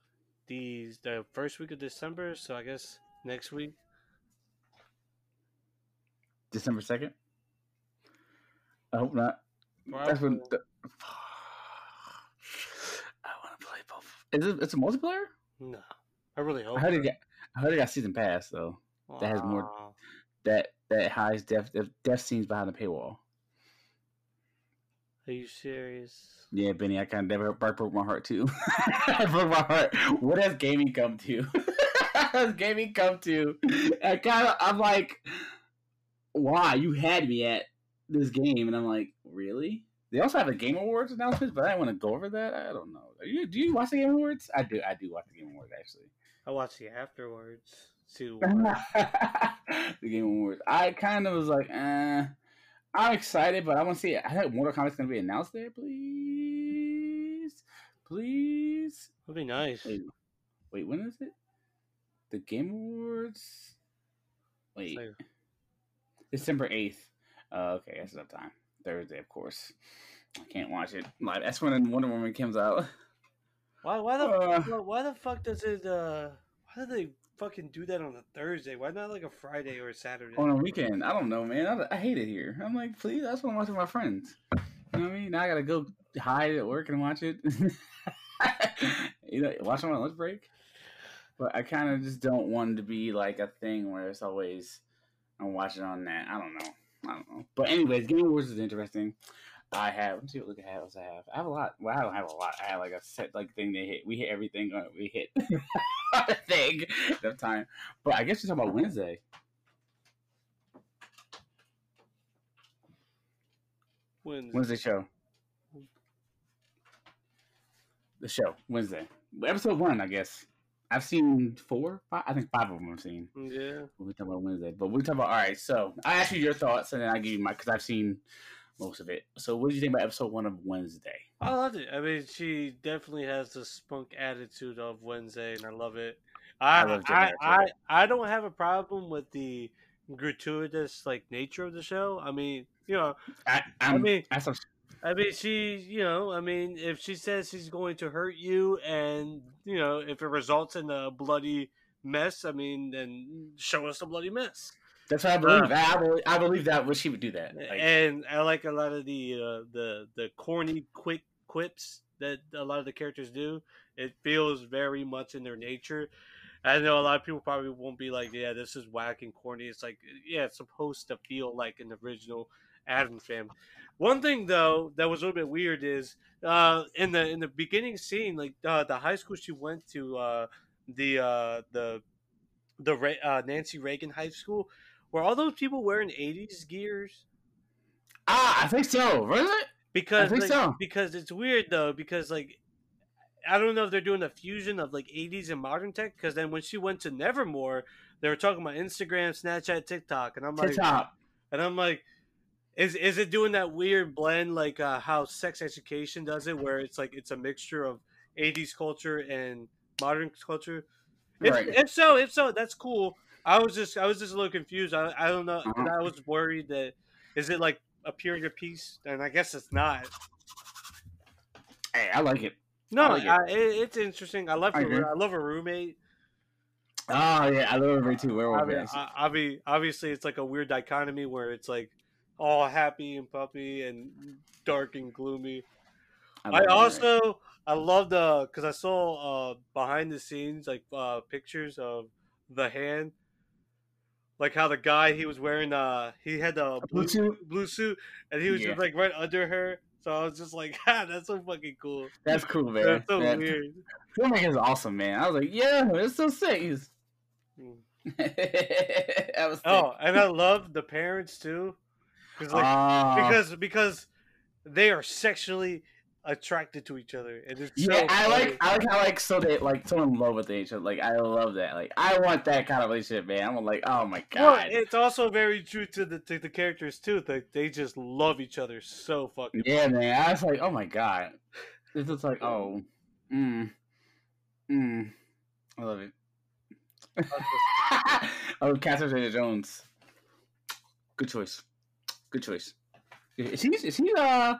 These the first week of December, so I guess next week. December second. I hope not. That's when. The, I want to play both. Is it? It's a multiplayer. No, I really hope. I heard it got. I heard it got season pass though. that has more- That that highs death death, scenes behind the paywall. Are you serious? Yeah, Benny, I kind of never broke my heart too. I broke my heart. What has gaming come to? has gaming come to? I kind of, I'm like, why you had me at this game, and I'm like, really? They also have a Game Awards announcement, but I don't want to go over that. I don't know. Are you, do you watch the Game Awards? I do. I do watch the Game Awards actually. I watch the afterwards. What the Game Awards. I kind of was like, eh. I'm excited, but I want to see. It. I think Mortal Kombat's gonna be announced there, please, please. would be nice. Wait, wait, when is it? The Game Awards. Wait, December eighth. Uh, okay, that's enough time. Thursday, of course. I can't watch it. Like that's when Wonder Woman comes out. why? Why the? Uh. why- why the fuck does it? Uh, why do they fucking do that on a Thursday? Why not like a Friday or a Saturday? on a weekend. I don't know, man. I, I hate it here. I'm like, please, that's what I'm watching my friends. You know what I mean? Now I gotta go hide at work and watch it. you know, watch on my lunch break. But I kind of just don't want it to be like a thing where it's always I'm watching on that. I don't know. I don't know. But anyways, Game Wars is interesting. I have. Let's see what look at else I have. I have a lot. Well, I don't have a lot. I have like a set like thing they hit. We hit everything. uh, We hit a thing that time. But I guess you're talking about Wednesday. Wednesday. Wednesday show. The show Wednesday, episode one. I guess I've seen four. Five, I think five of them I've seen. Yeah. When we talk about Wednesday, but we talk about all right. So I ask you your thoughts, and then I give you my because I've seen most of it. So what did you think about episode one of Wednesday? I loved it. I mean, she definitely has the spunk attitude of Wednesday, and I love it. I I I, I, I don't have a problem with the gratuitous like nature of the show. I mean, you know, I, I'm, mean- I saw, I mean, she, you know, I mean, if she says she's going to hurt you, and you know, if it results in a bloody mess, I mean, then show us a bloody mess. that's what I believe. I, I believe. I believe that. She would do that. Like, and I like a lot of the uh, the the corny quick quips that a lot of the characters do. It feels very much in their nature. I know a lot of people probably won't be like, "Yeah, this is whack and corny." It's like, yeah, it's supposed to feel like an original Addams Family. One thing though that was a little bit weird is uh, in the in the beginning scene, like uh, the high school she went to, uh, the uh, the the Ra- uh, Nancy Reagan High School, were all those people wearing '80s gears? ah, I think so. It? Because think like, so. because it's weird though because like I don't know if they're doing a fusion of like 80s and modern tech because then when she went to Nevermore they were talking about Instagram, Snapchat, TikTok and I'm like TikTok. and I'm like is is it doing that weird blend like uh, how sex education does it where it's like it's a mixture of 80s culture and modern culture if, Right. if so if so that's cool I was just I was just a little confused I, I don't know. Uh-huh. I was worried that is it like a period piece, and I guess it's not. Hey, I like it. No, I like it. I, it, it's interesting. I love I a, agree. I love a roommate. Oh yeah, I love it too. Werewolf. mean, yeah. I, I mean, obviously, it's like a weird dichotomy where it's like all happy and puppy and dark and gloomy. I, it. also I love the because I saw uh behind the scenes like uh pictures of the hand, like how the guy he was wearing uh he had the blue blue, suit? blue suit and he was Yeah. just like right under her. So I was just like, ah, that's so fucking cool. That's cool, man. That's so that, weird. Filmmaking is awesome, man. I was like, yeah, it's so sick. He's- Mm. that was sick. Oh, and I love the parents too, because like Ah. because because they are sexually attracted to each other, and it's yeah, so I like I like how like so they like so in love with each other. Like I love that. Like I want that kind of relationship, man. I'm like, oh my god. Well, it's also very true to the to the characters too. That they just love each other so fucking. yeah, man. I was like, oh my god. It's just like, oh, mm, mm. I love it. oh, Catherine Zeta Jones. Good choice. Good choice. Is he is he uh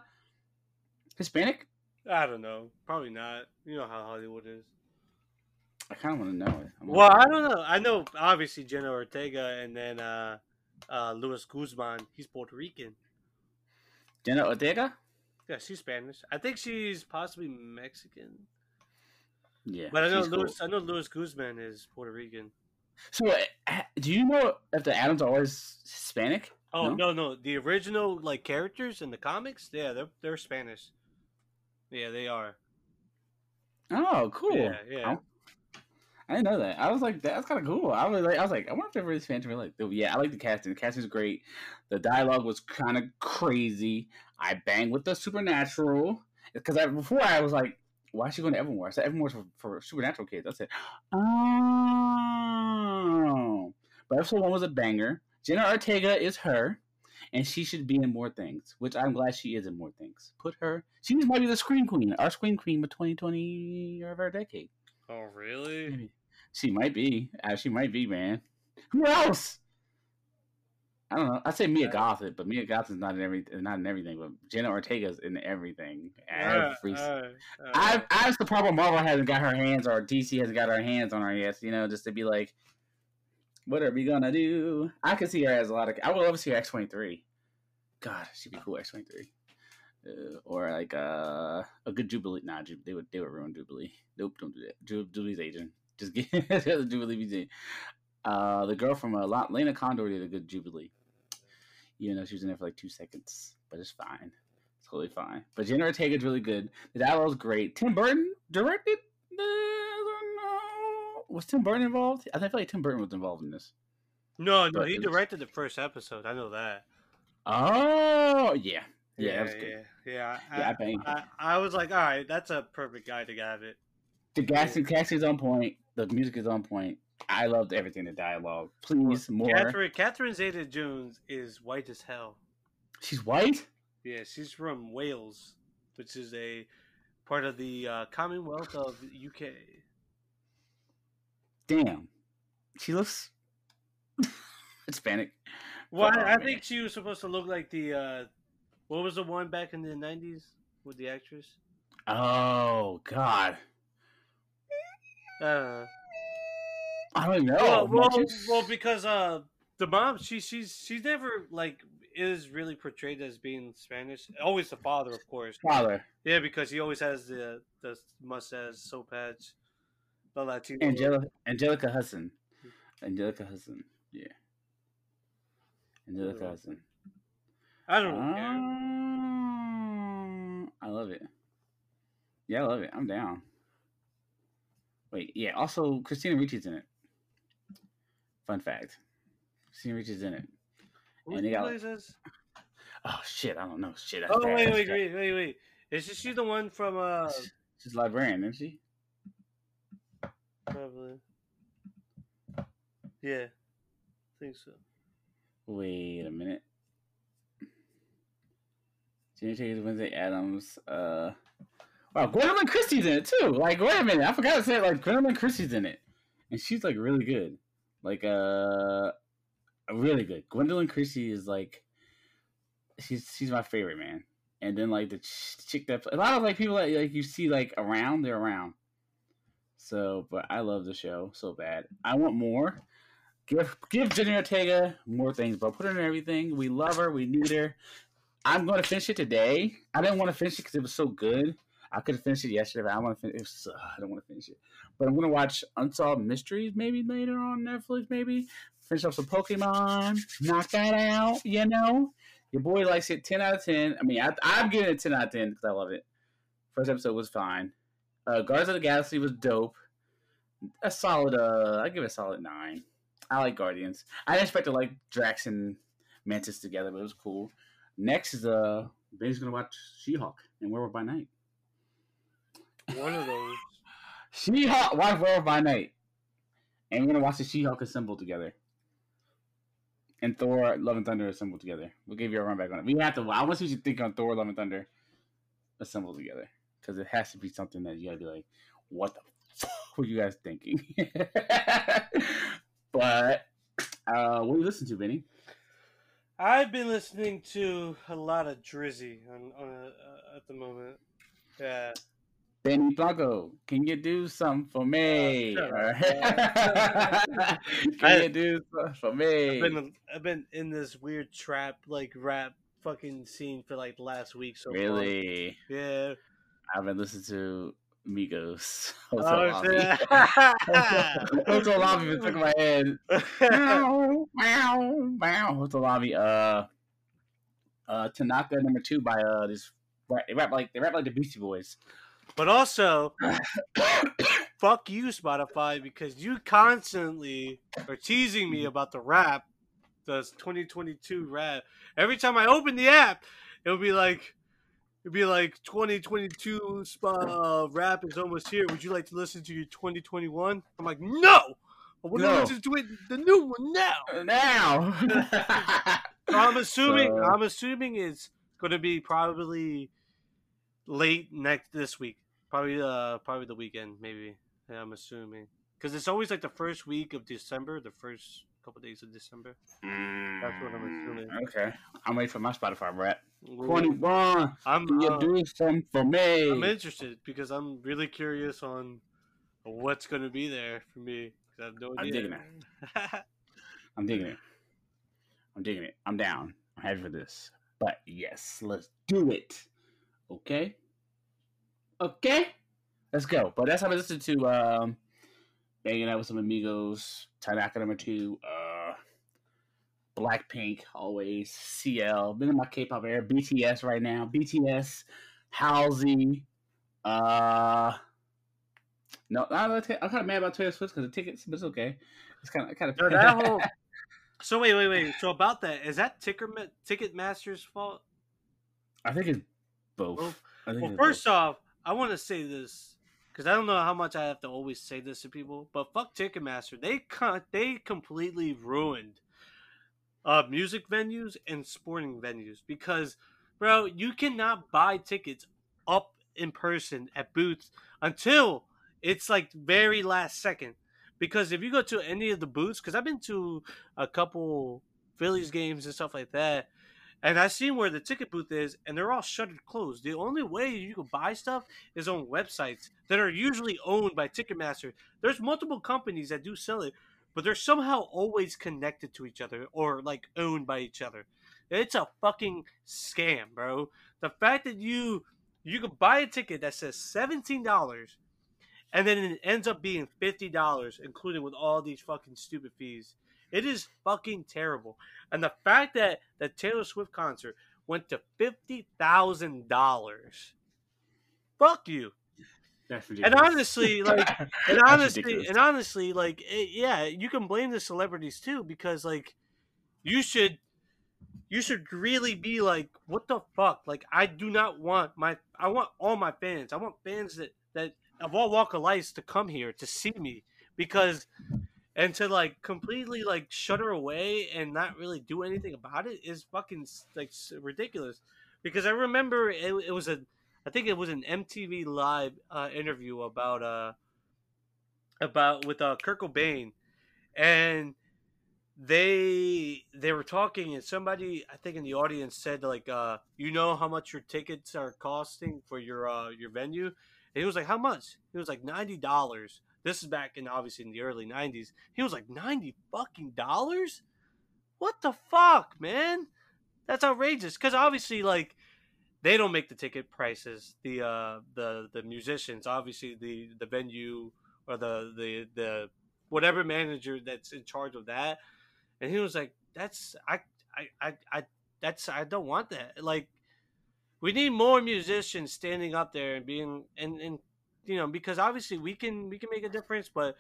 Hispanic? I don't know. Probably not. You know how Hollywood is. I kind of want to know it. Well, I don't know. I know obviously Jenna Ortega and then uh, uh, Luis Guzman. He's Puerto Rican. Jenna Ortega. Yeah, she's Spanish. I think she's possibly Mexican. Yeah, But I know she's cool. Luis. I know Luis Guzman is Puerto Rican. So, uh, do you know if the Addams are always Hispanic? Oh No? no, no, the original like characters in the comics, yeah, they're they're Spanish. Yeah, they are. Oh, cool. Yeah, yeah. I, I didn't know that. I was like, that's kind of cool. I was like, I was like, I wonder if they're really Spanish. Really, like, yeah, I like the casting. The casting's great. The dialogue was kind of crazy. I banged with the supernatural because I before I was like, why is she going to Evermore? I said Evermore's for, for supernatural kids. I said, oh, but episode one was a banger. Jenna Ortega is her, and she should be in more things, which I'm glad she is in more things. Put her, she might be the screen queen, our screen queen of 2020 or of our decade. Oh really? Maybe. She might be. Uh, she might be, man. Who else? I don't know. I say Mia Uh, Goth, but Mia Goth is not in every, not in everything. But Jenna Ortega's in everything. Every. alright, I, alright. I the problem Marvel hasn't got her hands or DC hasn't got her hands on her yet. You know, just to be like, what are we gonna do? I could see her as a lot of. I would love to see her X twenty three. God, she'd be cool X twenty three. Uh, or like uh, a good Jubilee. Nah, Ju- they would they would ruin Jubilee. Nope, don't do that. Ju- Jubilee's agent. Just get the Jubilee. BJ. Uh, the girl from uh, Lana Condor did a good Jubilee. Even though she was in there for like two seconds, but it's fine. It's totally fine. But Jenna Ortega's really good. The dialogue's great. Tim Burton directed. The, know. Was Tim Burton involved? I feel like Tim Burton was involved in this. No, no, he directed the first episode. I know that. Oh yeah, yeah, yeah, that was good. yeah, yeah. I, Yeah, I. I, I was like, all right, that's a perfect guy to have it. The casting, casting's on point. The music is on point. I loved everything. The dialogue. Please more. Catherine, Catherine Zeta-Jones is white as hell. She's white. Yeah, she's from Wales, which is a part of the uh, Commonwealth of UK. Damn. She looks Hispanic. Well, I, I think she was supposed to look like the uh, what was the one back in the '90s with the actress? Oh God. Uh, I don't know. well, well, well, because uh, the mom, she she's she's never like is really portrayed as being Spanish. Always the father, of course. father Yeah, because he always has the the mustache, soap patch, the. Angelica Anjelica Huston. Anjelica Huston. Yeah. Angelica Mhm. Huston. I don't. Um, I love it. Yeah, I love it. I'm down. Wait, yeah. Also, Christina Ricci's in it. Fun fact: Christina Ricci's in it. Who and they got- plays this? Oh shit! I don't know. Shit. Oh bad. wait, wait, wait, wait, wait. Is she the one from uh She's a librarian, isn't she? Probably? Yeah, I think so. Wait a minute. Jenny Taylor, Wednesday Addams. Uh, wow, Gwendoline Christie's in it too. Like, wait a minute, I forgot to say like Gwendoline Christie's in it, and she's like really good. Like, uh, really good. Gwendoline Christie is like, she's she's my favorite man. And then like the chick that a lot of like people that like you see like around, they're around. So, but I love the show so bad. I want more. Give give Jenny Ortega more things, but put her in everything. We love her. We need her. I'm going to finish it today. I didn't want to finish it because it was so good. I could have finished it yesterday, but I want to finish. It uh, I don't want to finish it, but I'm going to watch Unsolved Mysteries maybe later on Netflix. Maybe finish up some Pokemon. Knock that out. You know, your boy likes it. Ten out of ten. I mean, I, I'm giving it ten out of ten because I love it. First episode was fine. Uh, Guardians of the Galaxy was dope. A solid. Uh, I give it a solid nine. I like Guardians. I didn't expect to like Drax and Mantis together, but it was cool. Next is uh, Ben's gonna watch She-Hulk and Werewolf by Night. One of those. She-Hulk, watch Werewolf by Night, and we're gonna watch the She-Hulk assemble together. And Thor, Love and Thunder assemble together. We'll give you a run back on it. We have to. I want to see what you think on Thor, Love and Thunder assemble together because it has to be something that you gotta be like, what the fuck were you guys thinking? but uh, what do you listen to, Benny? I've been listening to a lot of Drizzy on, on uh, at the moment. Yeah. Benny Blanco, can you do something for me? Uh, can I- you do something for me? I've been I've been in this weird trap like rap fucking scene for like last week so far. really? Yeah. I've been listening to Migos. Oh, Lobby. shit. Hotel Lobby in my head. Meow, meow, meow. Hotel Lobby. Uh, uh, Tanaka number two by uh this. They rap like they rap like the Beastie Boys. but also, fuck you, Spotify, because you constantly are teasing me about the wrap, the 2022 wrap. Every time I open the app, it'll be like, it'll be like 2022 spot, uh, wrap is almost here. Would you like to listen to your 2021? I'm like, no, I want to No. listen to it, the new one now. now. I'm assuming, So- I'm assuming it's going to be probably late next this week. Probably, uh, probably the weekend, maybe. Yeah, I'm assuming because it's always like the first week of December, the first couple days of December. That's what I'm assuming. Mm, Okay, I'm waiting for my Spotify wrap. Ooh, Twenty one. I'm, Can you uh, do something for me? I'm interested because I'm really curious on what's going to be there for me. I have no I'm idea. digging I'm digging it. I'm digging it. I'm down. I'm happy for this. But yes, let's do it. Okay? Okay? Let's go. But that's how I listen to um Banging Out with some Amigos, Tanaka number two, uh Blackpink, always, CL, been in my K pop era, BTS right now, BTS, Halsey, uh no, I'm kind of mad about Taylor Swift because the tickets, but it's okay. It's kind of kind of No, that whole- so wait, wait, wait. So about that, is that Ticker Ticketmaster's fault? I think it's both. Both? I think Well, it's first off, I want to say this because I don't know how much I have to always say this to people, but fuck Ticketmaster. They con- they completely ruined uh, music venues and sporting venues because, bro, you cannot buy tickets up in person at booths until it's like very last second. Because if you go to any of the booths, because I've been to a couple Phillies games and stuff like that, and I've seen where the ticket booth is, and they're all shuttered closed. The only way you can buy stuff is on websites that are usually owned by Ticketmaster. There's multiple companies that do sell it, but they're somehow always connected to each other or like owned by each other. It's a fucking scam, bro. The fact that you you can buy a ticket that says seventeen dollars, and then it ends up being fifty dollars, including with all these fucking stupid fees. It is fucking terrible. And the fact that the Taylor Swift concert went to fifty thousand dollars, fuck you. That's And honestly, like, and honestly, and honestly, like, it, yeah, you can blame the celebrities too because, like, you should, you should really be like, what the fuck? Like, I do not want my, I want all my fans. I want fans that that of all walk of life to come here to see me because, and to like completely like shut her away and not really do anything about it is fucking like ridiculous. Because I remember it, it was a I think it was an MTV Live uh, interview about uh about with uh, Kurt Cobain, and they they were talking and somebody I think in the audience said like uh you know how much your tickets are costing for your uh your venue? And he was like how much? He was like ninety dollars. This is back in obviously in the early nineties. He was like ninety fucking dollars? What the fuck man? That's outrageous. Because obviously like they don't make the ticket prices the uh the the musicians obviously the the venue or the the the whatever manager that's in charge of that and he was like, "That's I I I, I that's I don't want that. Like, we need more musicians standing up there and being and and you know because obviously we can we can make a difference, but."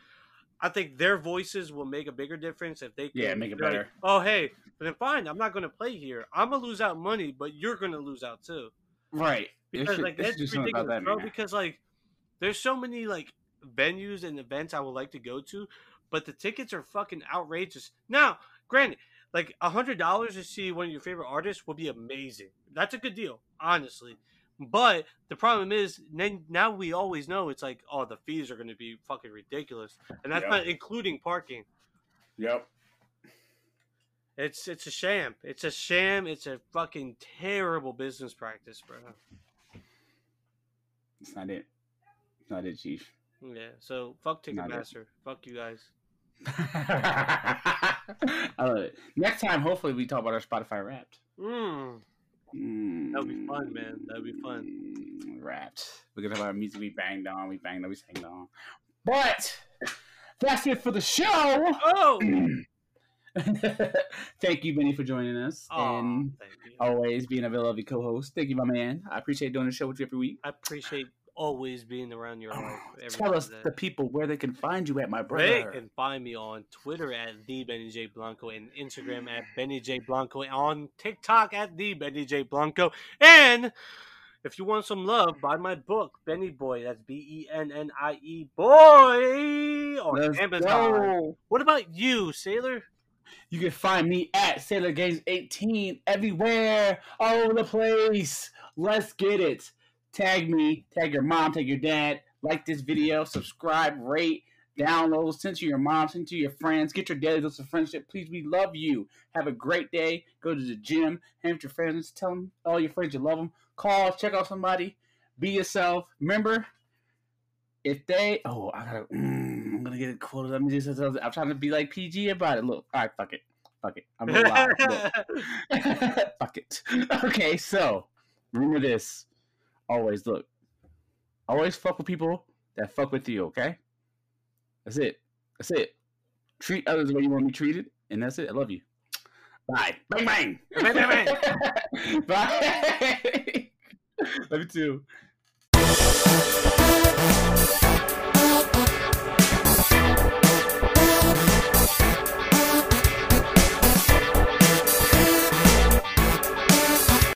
I think their voices will make a bigger difference if they can, Yeah, make it better. Like, oh, hey, but then fine, I'm not going to play here. I'm gonna lose out money, but you're going to lose out too Right. Because should- like that's do something about ridiculous, that, bro. man. Because like there's so many like venues and events I would like to go to, but the tickets are fucking outrageous. Now, granted, like a hundred dollars to see one of your favorite artists would be amazing. That's a good deal, honestly. But the problem is, then now we always know it's like, oh, the fees are going to be fucking ridiculous, and that's Yeah. not including parking. Yep. It's it's a sham. It's a sham. It's a fucking terrible business practice, bro. It's not it. It's not it, Chief. Yeah. So fuck. Ticketmaster. Fuck you guys. I love it. Next time, hopefully, we talk about our Spotify Wrapped. Mm. That'd be fun, man. That'd be fun. Mm, Wrapped. We're gonna talk about music we banged on, we banged on, we sang on. But that's it for the show. Oh. Thank you, Benny, for joining us. Aw, and thank you. always being a beloved co-host. Thank you, my man. I appreciate doing the show with you every week. I appreciate always being around your oh, life. every Tell us day. the people where they can find you at, my They brother. can find me on Twitter at the Benny J Blanco and Instagram at Benny J Blanco and on TikTok at the Benny J Blanco. And if you want some love, buy my book, Bennie Boy. That's B E N N I E Boy on Let's Amazon. go. What about you, Sailor? You can find me at Sailor Gainz 18 everywhere, all over the place. Let's get it. Tag me, tag your mom, tag your dad. Like this video, subscribe, rate, download, send to your mom, send to your friends. Get your daily dose of friendship. Please, we love you. Have a great day. Go to the gym, hang with your friends, tell them all your friends you love them. Call, check out somebody. Be yourself. Remember, if they oh I gotta mm, I'm gonna get it quoted. Let me just I'm trying to be like PG about it. Look, all right, fuck it, fuck it. I'm loud. Look. fuck it. Okay, so remember this. Always look. Always fuck with people that fuck with you. Okay, that's it. That's it. Treat others the way you want to be treated, and that's it. I love you. Bye. Bang bang. Bang, bang, Bye. love you too.